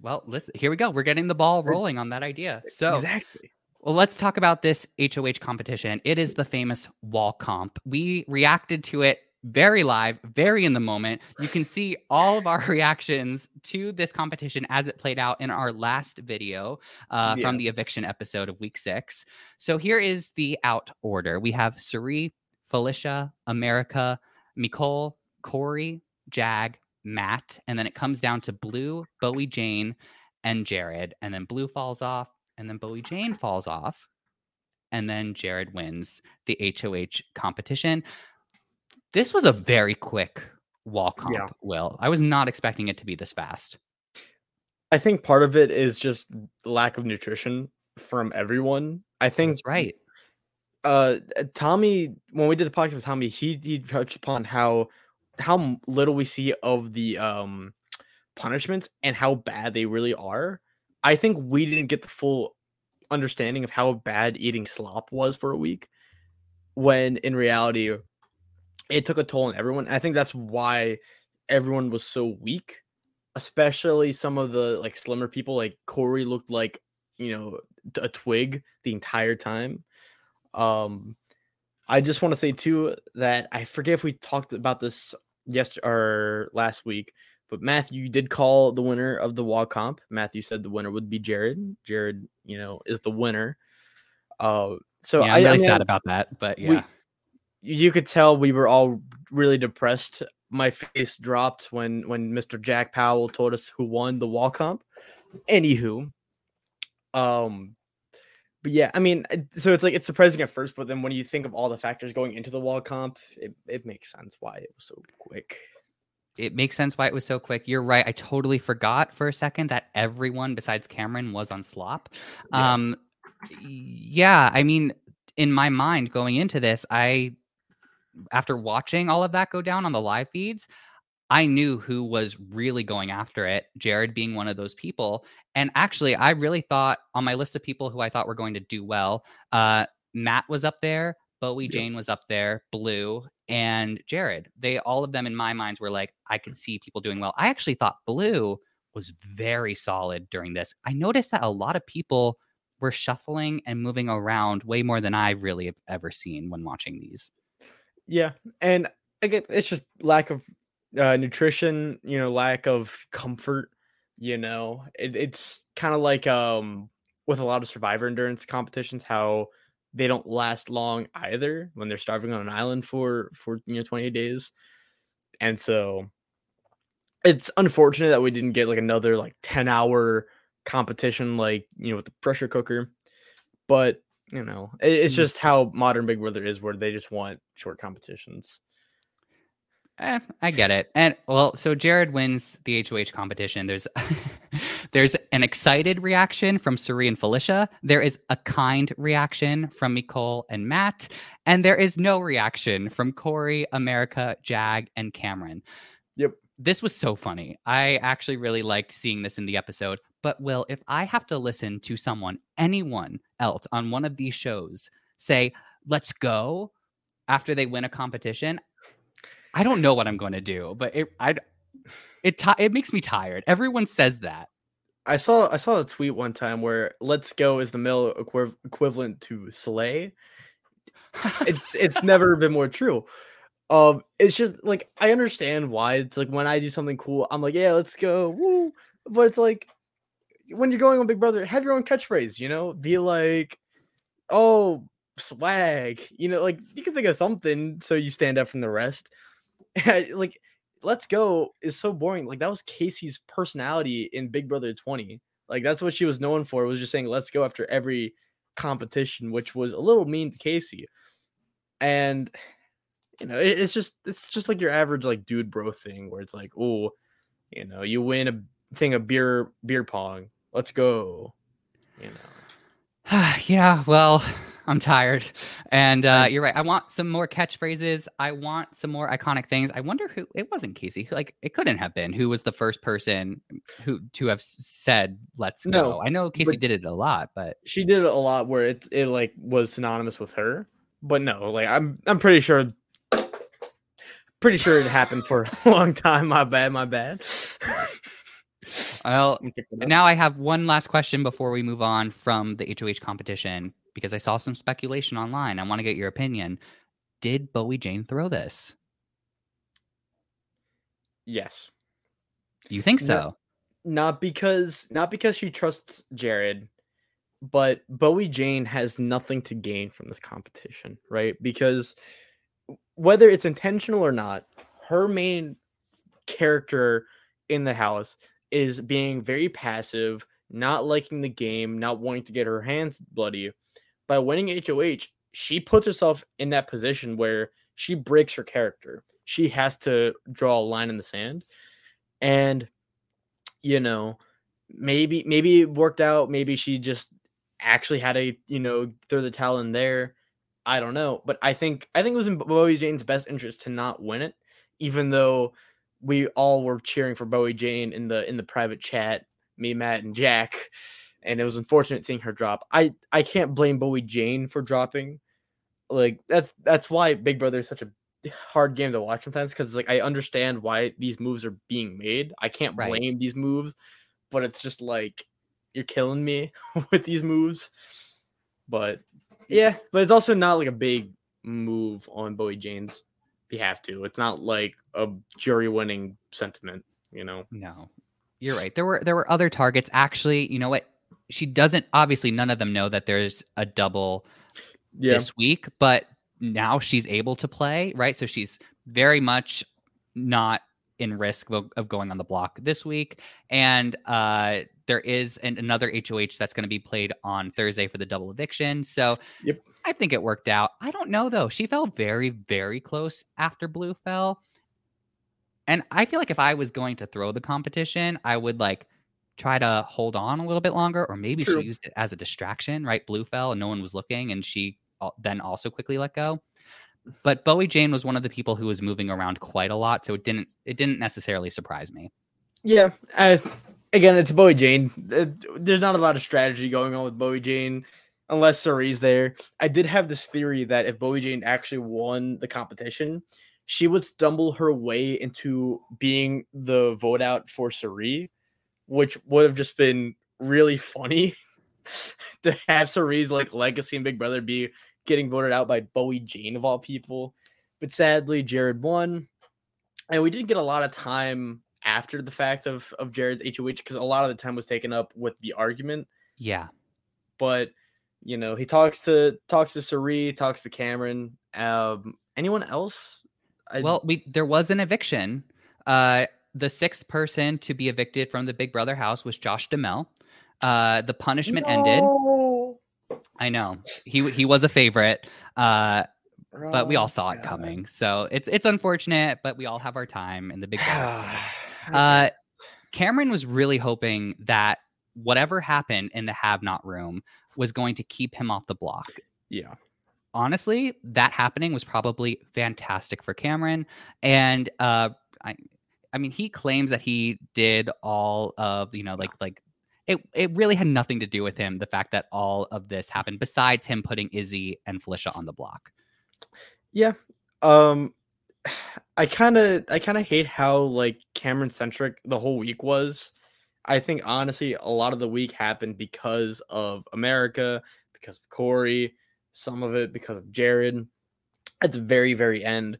Well, listen, here we go. We're getting the ball rolling on that idea. So, exactly. Well, let's talk about this HOH competition. It is the famous wall comp. We reacted to it very live, very in the moment. You can see all of our reactions to this competition as it played out in our last video uh, from the eviction episode of week six. So here is the out order we have Cirie, Felicia, America, Mecole, Cory, Jag, Matt, and then it comes down to Blue, Bowie Jane, and Jared. And then Blue falls off, and then Bowie Jane falls off, and then Jared wins the HOH competition. This was a very quick wall comp, Yeah. Will. I was not expecting it to be this fast. I think part of it is just lack of nutrition from everyone. I think That's right. uh Tommy when we did the podcast with Tommy, he he touched upon how how little we see of the um punishments and how bad they really are. I think we didn't get the full understanding of how bad eating slop was for a week when in reality it took a toll on everyone. I think that's why everyone was so weak, especially some of the like slimmer people like Cory looked like, you know, a twig the entire time. Um, I just want to say too that I forget if we talked about this yesterday or last week, but Matthew you did call the winner of the wall comp. Matthew said the winner would be Jared. Jared, you know, is the winner. Uh, so yeah, I, I'm I really mean, sad about that, but we- yeah. you could tell we were all really depressed. My face dropped when when Mr. Jack Powell told us who won the wall comp. Anywho, um, but yeah, I mean, so it's like it's surprising at first, but then when you think of all the factors going into the wall comp, it, it makes sense why it was so quick. it makes sense why it was so quick. You're right. I totally forgot for a second that everyone besides Cameron was on slop. Yeah. Um yeah, I mean in my mind going into this, I after watching all of that go down on the live feeds, I knew who was really going after it, Jared being one of those people. And actually, I really thought on my list of people who I thought were going to do well, uh, Matt was up there, Bowie Yep. Jane was up there, Blue, and Jared. They all of them in my minds were like, I could see people doing well. I actually thought Blue was very solid during this. I noticed that a lot of people were shuffling and moving around way more than I really have ever seen when watching these. Yeah, and again, it's just lack of uh, nutrition. You know, lack of comfort. You know, it, it's kind of like um with a lot of survivor endurance competitions, how they don't last long either when they're starving on an island for for you know 28 days, and so it's unfortunate that we didn't get like another like 10 hour competition like you know with the pressure cooker, but you know it, it's Mm. just how modern Big Brother is, where they just want short competitions. Eh, I get it. And well, so Jared wins the HOH competition. There's there's an excited reaction from Cirie and Felicia. There is a kind reaction from Mecole and Matt, and there is no reaction from Cory, America, Jag, and Cameron. Yep. This was so funny. I actually really liked seeing this in the episode. But Will, if I have to listen to someone, anyone else on one of these shows say, "Let's go," after they win a competition, I don't know what I'm going to do, but it I it it makes me tired. Everyone says that. I saw I saw a tweet one time where "Let's go" is the male equiv- equivalent to "slay." It's it's never been more true. Um, it's just like I understand why it's like when I do something cool, I'm like, yeah, let's go, woo. But it's like when you're going on Big Brother, have your own catchphrase, you know, be like, oh, swag, you know, like you can think of something so you stand out from the rest. like, let's go is so boring. Like that was Kaycee's personality in Big Brother 20. Like that's what she was known for. Was just saying let's go after every competition, which was a little mean to Kaycee. And you know, it- it's just it's just like your average like dude bro thing where it's like, oh, you know, you win a thing of beer beer pong. Let's go. You know. yeah, well, I'm tired. And uh, you're right. I want some more catchphrases. I want some more iconic things. I wonder who it wasn't Kaycee. Like it couldn't have been who was the first person who to have said let's No, go. I know Kaycee did it a lot, but She did it a lot where it it like was synonymous with her. But no, like I'm I'm pretty sure pretty sure it happened for a long time. My bad, my bad. well, I'm kicking up. now I have one last question before we move on from the HOH competition because I saw some speculation online. I want to get your opinion. Did Bowie Jane throw this? yes. You think so? not because not because she trusts Jared, but Bowie Jane has nothing to gain from this competition, right? Because whether it's intentional or not, her main character in the house is being very passive, not liking the game, not wanting to get her hands bloody. By winning HOH, she puts herself in that position where she breaks her character. She has to draw a line in the sand. And you know, maybe maybe it worked out. Maybe she just actually had to, you know, throw the towel in there. I don't know, but I think I think it was in Bowie Jane's best interest to not win it, even though we all were cheering for Bowie Jane in the in the private chat, me, Matt, and Jack, and it was unfortunate seeing her drop. I I can't blame Bowie Jane for dropping. Like that's that's why Big Brother is such a hard game to watch sometimes because like I understand why these moves are being made. I can't Right. blame these moves, but it's just like you're killing me with these moves. But yeah, but it's also not like a big move on Bowie Jane's behalf to. It's not like a jury winning sentiment, you know. No, you're right. There were there were other targets. Actually, you know what? She doesn't. Obviously, none of them know that there's a double this week, but now she's able to play, right? So she's very much not in risk of, of going on the block this week. And uh, there is an, another HOH that's going to be played on Thursday for the double eviction. So Yep. I think it worked out. I don't know though. She fell very, very close after Blue fell. And I feel like if I was going to throw the competition, I would like try to hold on a little bit longer, or maybe True. she used it as a distraction, right? Blue fell and no one was looking, and she then also quickly let go. but Bowie Jane was one of the people who was moving around quite a lot, so it didn't it didn't necessarily surprise me. Yeah, I, again, it's Bowie Jane. There's not a lot of strategy going on with Bowie Jane unless Cirie's there. I did have this theory that if Bowie Jane actually won the competition, she would stumble her way into being the vote out for Cirie, which would have just been really funny to have Cirie's like legacy and Big Brother be getting voted out by Bowie Jane of all people. But sadly, Jared won. And we didn't get a lot of time after the fact of, of Jared's HOH because a lot of the time was taken up with the argument. Yeah. But you know, he talks to talks to Cirie, talks to Cameron. Um, anyone else? I... Well, we there was an eviction. Uh, the sixth person to be evicted from the Big Brother house was Josh Duhamel. Uh, the punishment no. ended. I know he he was a favorite, uh, but we all saw it coming. So it's it's unfortunate, but we all have our time in the Big Brother. uh, Cameron was really hoping that whatever happened in the have not room was going to keep him off the block. Yeah. Honestly, that happening was probably fantastic for Cameron. And uh I I mean he claims that he did all of, you know, like like it it really had nothing to do with him, the fact that all of this happened, besides him putting Izzy and Felicia on the block. Yeah. Um I kind of I kind of hate how like Cameron centric the whole week was. I think honestly, a lot of the week happened because of America, because of Cory, some of it because of Jared at the very, very end.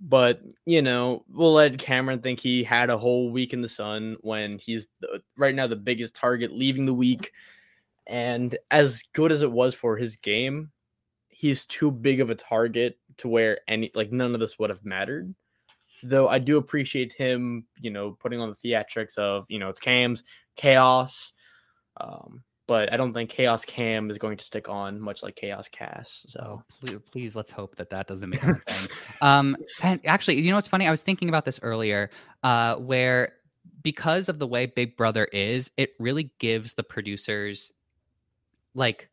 But, you know, we'll let Cameron think he had a whole week in the sun when he's the, right now the biggest target leaving the week. And as good as it was for his game, he's too big of a target to where any, like, none of this would have mattered though I do appreciate him, you know, putting on the theatrics of, you know, it's Cam's chaos. Um, but I don't think Chaos Cam is going to stick on much like Chaos Cass. So oh, please, please, let's hope that that doesn't make um, and actually, you know what's funny? I was thinking about this earlier, uh, where because of the way Big Brother is, it really gives the producers like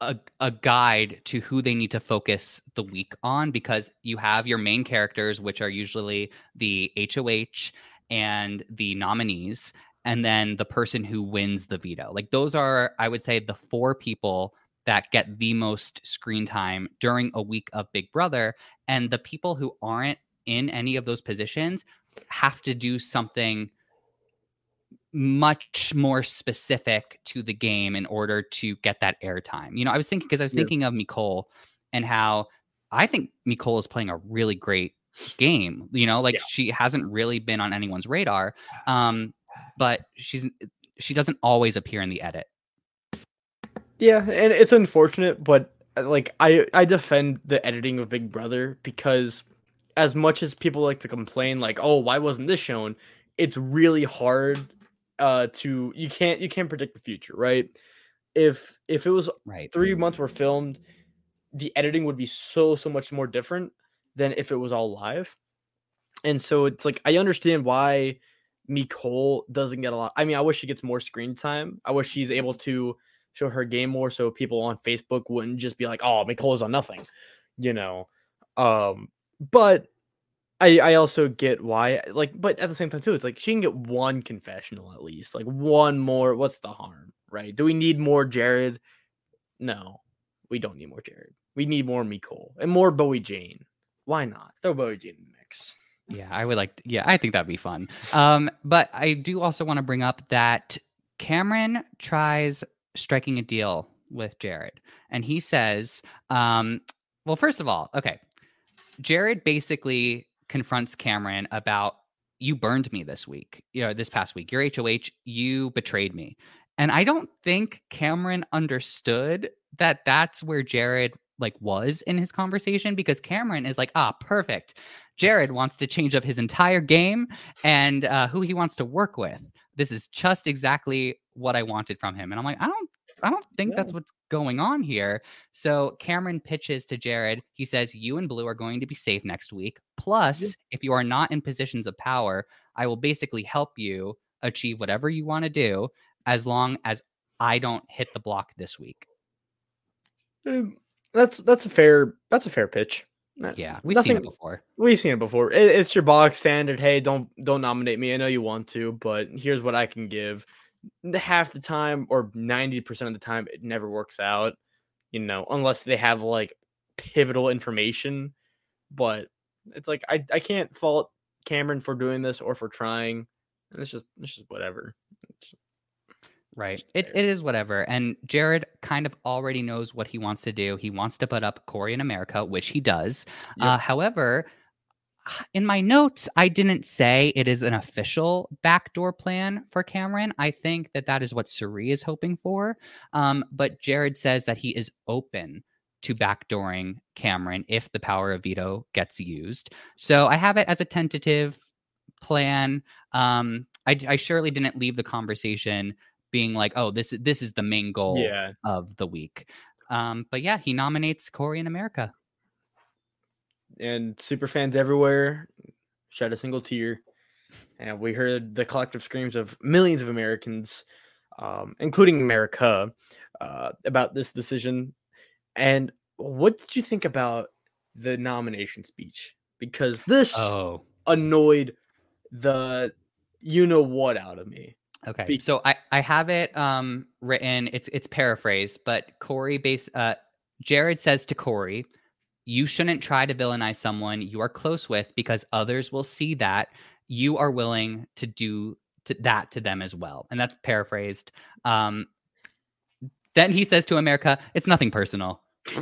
a, a guide to who they need to focus the week on because you have your main characters, which are usually the HOH and the nominees, and then the person who wins the veto. Like those are, I would say, the four people that get the most screen time during a week of Big Brother. And the people who aren't in any of those positions have to do something much more specific to the game in order to get that airtime. You know, I was thinking because I was yeah. thinking of Mecole and how I think Mecole is playing a really great game. You know, like yeah. she hasn't really been on anyone's radar. Um, but she's she doesn't always appear in the edit. Yeah, and it's unfortunate, but uh, like I I defend the editing of Big Brother because as much as people like to complain like, "Oh, why wasn't this shown?" It's really hard uh to you can't you can't predict the future, right? If if it was right 3 months were filmed, the editing would be so so much more different than if it was all live. And so it's like I understand why Mecole doesn't get a lot. I mean, I wish she gets more screen time. I wish she's able to show her game more so people on Facebook wouldn't just be like, "Oh, Mecole's on nothing," you know. Um, but I I also get why like but at the same time too it's like she can get one confessional at least like one more what's the harm right do we need more Jared no we don't need more Jared we need more Mecole and more Bowie Jane why not throw Bowie Jane in the mix yeah I would like to, yeah I think that'd be fun um but I do also want to bring up that Cameron tries striking a deal with Jared and he says um well first of all okay Jared basically confronts Cameron about you burned me this week, you know, this past week. Your HOH, you betrayed me. And I don't think Cameron understood that that's where Jared like was in his conversation because Cameron is like, ah, perfect. Jared wants to change up his entire game and uh, who he wants to work with. This is just exactly what I wanted from him. And I'm like, I don't I don't think yeah. that's what's going on here. So Cameron pitches to Jared. He says, You and Blue are going to be safe next week. Plus, yeah. if you are not in positions of power, I will basically help you achieve whatever you want to do as long as I don't hit the block this week. Um, that's that's a fair that's a fair pitch. Yeah, we've seen it before. We've seen it before. It, it's your box standard. Hey, don't don't nominate me. I know you want to, but here's what I can give. Half the time, or ninety percent of the time, it never works out. You know, unless they have like pivotal information. But it's like I I can't fault Cameron for doing this or for trying. It's just it's just whatever. It's- Right. It, it is whatever. And Jared kind of already knows what he wants to do. He wants to put up Cory in America, which he does. Uh, however, in my notes, I didn't say it is an official backdoor plan for Cameron. I think that that is what Cirie is hoping for. Um, but Jared says that he is open to backdooring Cameron if the power of veto gets used. So I have it as a tentative plan. Um, I, I surely didn't leave the conversation being like, "Oh, this is this is the main goal yeah. of the week." Um, but yeah, he nominates Cory in America. and super fans everywhere shed a single tear and we heard the collective screams of millions of americans um, including america uh, about this decision and what did you think about the nomination speech because this Oh, annoyed the you know what out of me Okay. Be- so I, I have it um written. It's it's paraphrased, but Cory base uh Jared says to Cory, you shouldn't try to villainize someone you are close with because others will see that you are willing to do to, that to them as well. And that's paraphrased. Um then he says to America, it's nothing personal.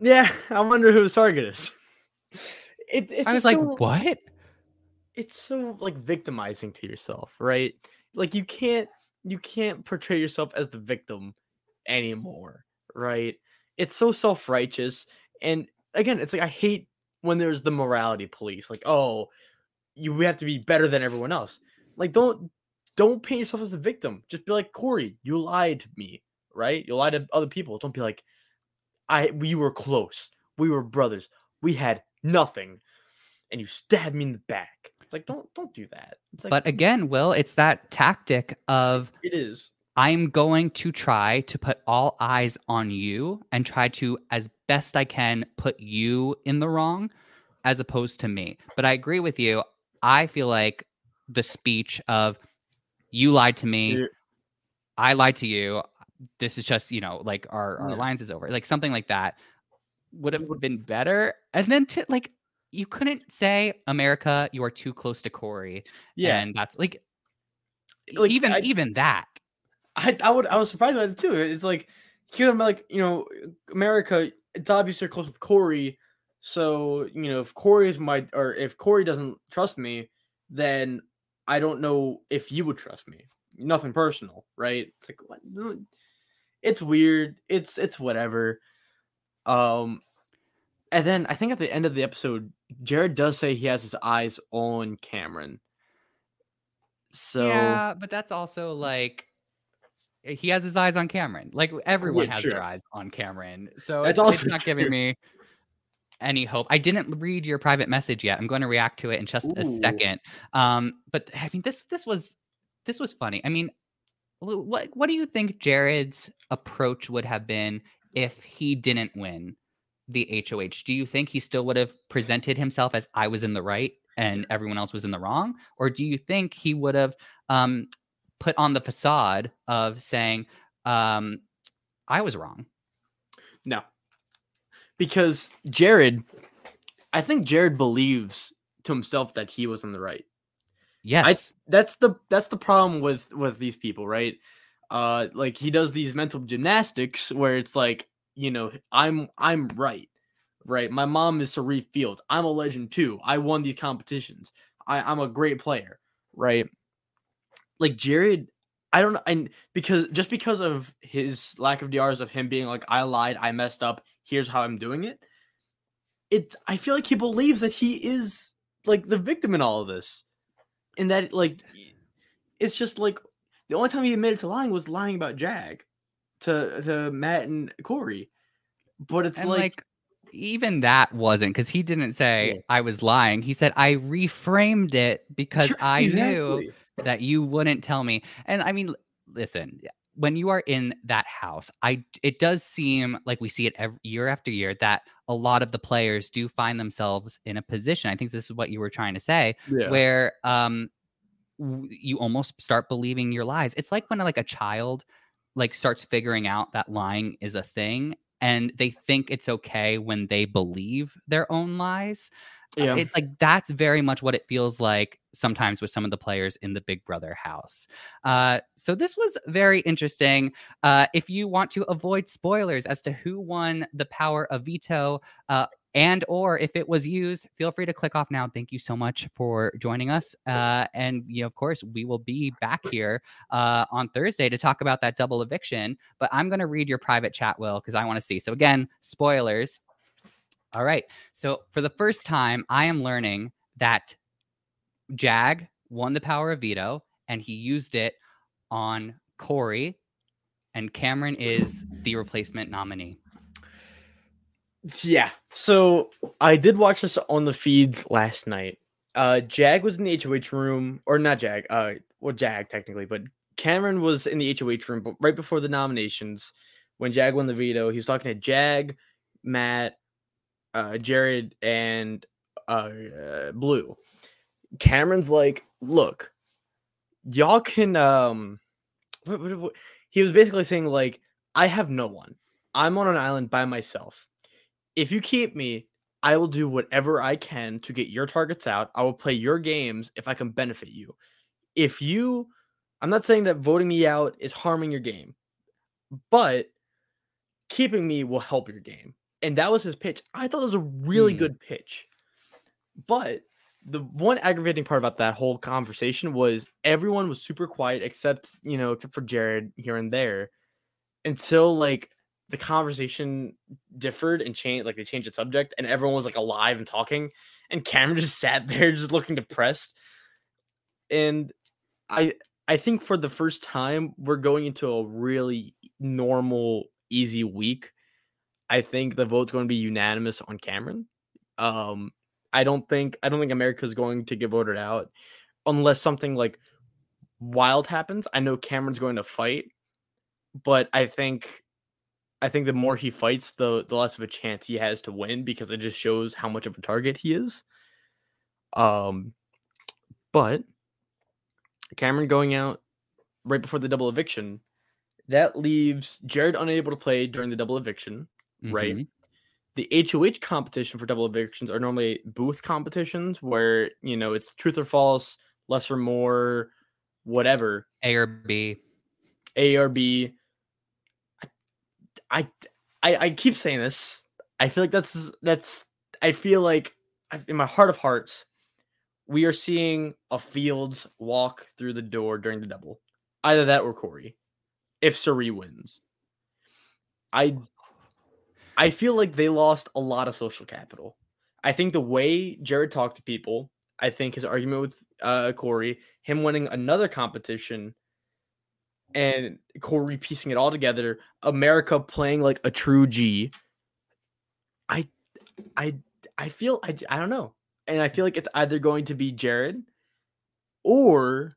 yeah i wonder who his target is it, it's I was just like, so- what? it's so like victimizing to yourself, right? Like you can't you can't portray yourself as the victim anymore, right? It's so self-righteous and again, it's like I hate when there's the morality police like, "Oh, you have to be better than everyone else." Like don't don't paint yourself as the victim. Just be like, "Cory, you lied to me." Right? You lied to other people. Don't be like, "I we were close. We were brothers. We had nothing." And you stabbed me in the back. It's like don't don't do that. It's like But again, Will, it's that tactic of it is. I'm going to try to put all eyes on you and try to, as best I can, put you in the wrong as opposed to me. But I agree with you. I feel like the speech of you lied to me, Yeah. I lied to you. This is just, you know, like our, our Yeah. alliance is over. Like something like that would have been better. And then to like, you couldn't say, America, you are too close to Cory. Yeah. And that's like, Like, even I- even that. I, I would I was surprised by it too. It's like here like, you know, America, it's obviously close with Cory. So, you know, if Cory is my or if Cory doesn't trust me, then I don't know if you would trust me. Nothing personal, right? It's like what it's weird. It's it's whatever. Um and then I think at the end of the episode, Jared does say he has his eyes on Cameron. So yeah, but that's also like eh, he has his eyes on Cameron. Like everyone Yeah, has true. their eyes on Cameron. So That's it's, it's also not giving me any hope. I didn't read your private message yet. I'm going to react to it in just a second. Um, but I mean this this was this was funny. I mean, what what do you think Jared's approach would have been if he didn't win the HOH? Do you think he still would have presented himself as I was in the right and everyone else was in the wrong, or do you think he would have um, put on the facade of saying um, I was wrong? No. Because Jared, I think Jared believes to himself that he was in the right. Yes. That's the that's the problem with with these people, right? Uh like he does these mental gymnastics where it's like, you know, I'm I'm right. Right? My mom is Cirie Fields. I'm a legend too. I won these competitions. I, I'm a great player, right? Like Jared, I don't know, and because just because of his lack of DRs of him being like, I lied, I messed up, here's how I'm doing it. It I feel like he believes that he is like the victim in all of this. And that like it's just like the only time he admitted to lying was lying about Jag to to Matt and Cory. But it's and like, like, even that wasn't because he didn't say Yeah. I was lying. He said I reframed it because Sure, I knew that you wouldn't tell me. And I mean, listen, when you are in that house, I it does seem like we see it every, year after year that a lot of the players do find themselves in a position. I think this is what you were trying to say, Yeah. where um w- you almost start believing your lies. It's like when like a child like starts figuring out that lying is a thing and they think it's okay when they believe their own lies. Uh, yeah. It's like that's very much what it feels like sometimes with some of the players in the Big Brother house. Uh, so this was very interesting. Uh, if you want to avoid spoilers as to who won the power of veto, uh, and or if it was used, feel free to click off now. Thank you so much for joining us. Uh, and you know, of course, we will be back here uh, on Thursday to talk about that double eviction. But I'm going to read your private chat, Will, because I want to see. So again, spoilers. All right. So for the first time, I am learning that Jag won the power of veto and he used it on Cory, and Cameron is the replacement nominee. Yeah. So I did watch this on the feeds last night. Uh Jag was in the HOH room, or not Jag, uh well Jag technically, but Cameron was in the HOH room right before the nominations when Jag won the veto. He was talking to Jag, Matt, uh Jared, and uh, uh Blue. Cameron's like, look, y'all can um what, what, what- he was basically saying like I have no one. I'm on an island by myself if you keep me, I will do whatever I can to get your targets out. I will play your games if I can benefit you. If you, I'm not saying that voting me out is harming your game, but keeping me will help your game. And that was his pitch. I thought it was a really Hmm. good pitch. But the one aggravating part about that whole conversation was everyone was super quiet except, you know, except for Jared here and there until like the conversation differed and changed like they changed the subject and everyone was like alive and talking and Cameron just sat there just looking depressed. And i i think for the first time we're going into a really normal easy week. I think the vote's going to be unanimous on cameron. Um i don't think i don't think america's going to get voted out unless something like wild happens. I know cameron's going to fight but i think I think the more he fights, the the less of a chance he has to win because it just shows how much of a target he is. Um, but Cameron going out right before the double eviction, that leaves Jared unable to play during the double eviction. Right. Mhm. The HOH competition for double evictions are normally booth competitions where you know it's truth or false, less or more, whatever. A or B. A or B. I, I I keep saying this. I feel like that's that's. I feel like in my heart of hearts, we are seeing a Fields walk through the door during the double. Either that or Cory, if Cirie wins. I I feel like they lost a lot of social capital. I think the way Jared talked to people, I think his argument with uh, Cory, him winning another competition, and Cory piecing it all together, America playing like a true G. I, I, I feel I, I don't know, and I feel like it's either going to be Jared, or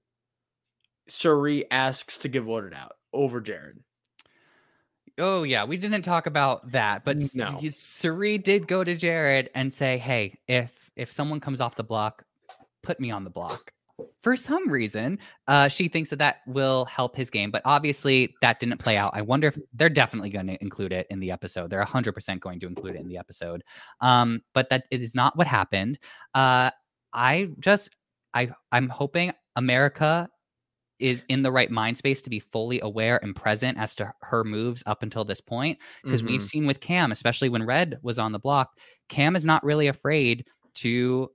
Cirie asks to get voted out over Jared. Oh yeah, we didn't talk about that, but no. Cirie did go to Jared and say, "Hey, if if someone comes off the block, put me on the block." For some reason, uh, she thinks that that will help his game, but obviously that didn't play out. I wonder if they're definitely going to include it in the episode. They're hundred percent going to include it in the episode, um, but that is not what happened. Uh, I just, I, I'm hoping America is in the right mind space to be fully aware and present as to her moves up until this point because we've Mhm. seen with Cam, especially when Red was on the block, Cam is not really afraid to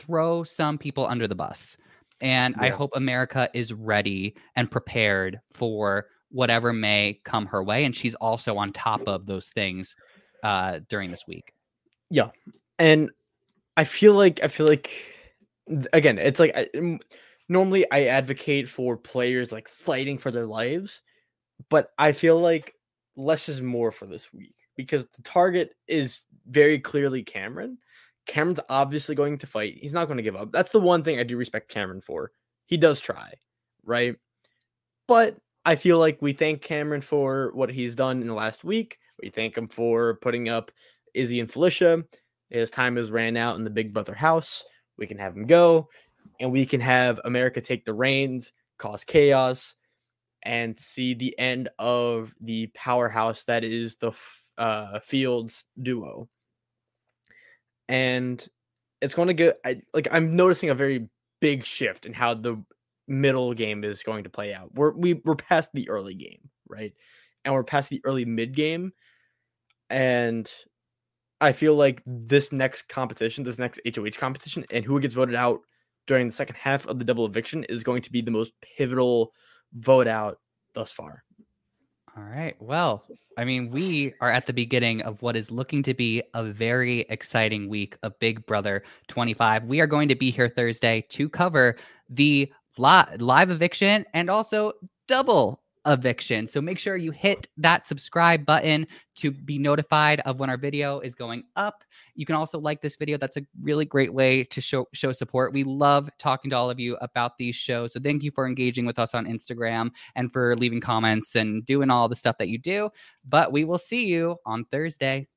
throw some people under the bus. And I hope America is ready and prepared for whatever may come her way. And she's also on top of those things uh, during this week. Yeah. And I feel like I feel like again, it's like I, normally I advocate for players like fighting for their lives, but I feel like less is more for this week because the target is very clearly Cameron. Cameron's obviously going to fight. He's not going to give up. That's the one thing I do respect Cameron for. He does try, right? But I feel like we thank Cameron for what he's done in the last week. We thank him for putting up Izzy and Felicia. His time has ran out in the Big Brother house. We can have him go, and we can have America take the reins, cause chaos, and see the end of the powerhouse that is the uh, Fields duo. And it's going to get I, like I'm noticing a very big shift in how the middle game is going to play out. We're we, we're past the early game, right? And we're past the early mid game. And I feel like this next competition, this next HOH competition, and who gets voted out during the second half of the double eviction is going to be the most pivotal vote out thus far. All right. Well, I mean, we are at the beginning of what is looking to be a very exciting week of Big Brother 25. We are going to be here Thursday to cover the li- live eviction and also double eviction. So make sure you hit that subscribe button to be notified of when our video is going up. You can also like this video. That's a really great way to show show support. We love talking to all of you about these shows. So thank you for engaging with us on Instagram and for leaving comments and doing all the stuff that you do. But we will see you on Thursday.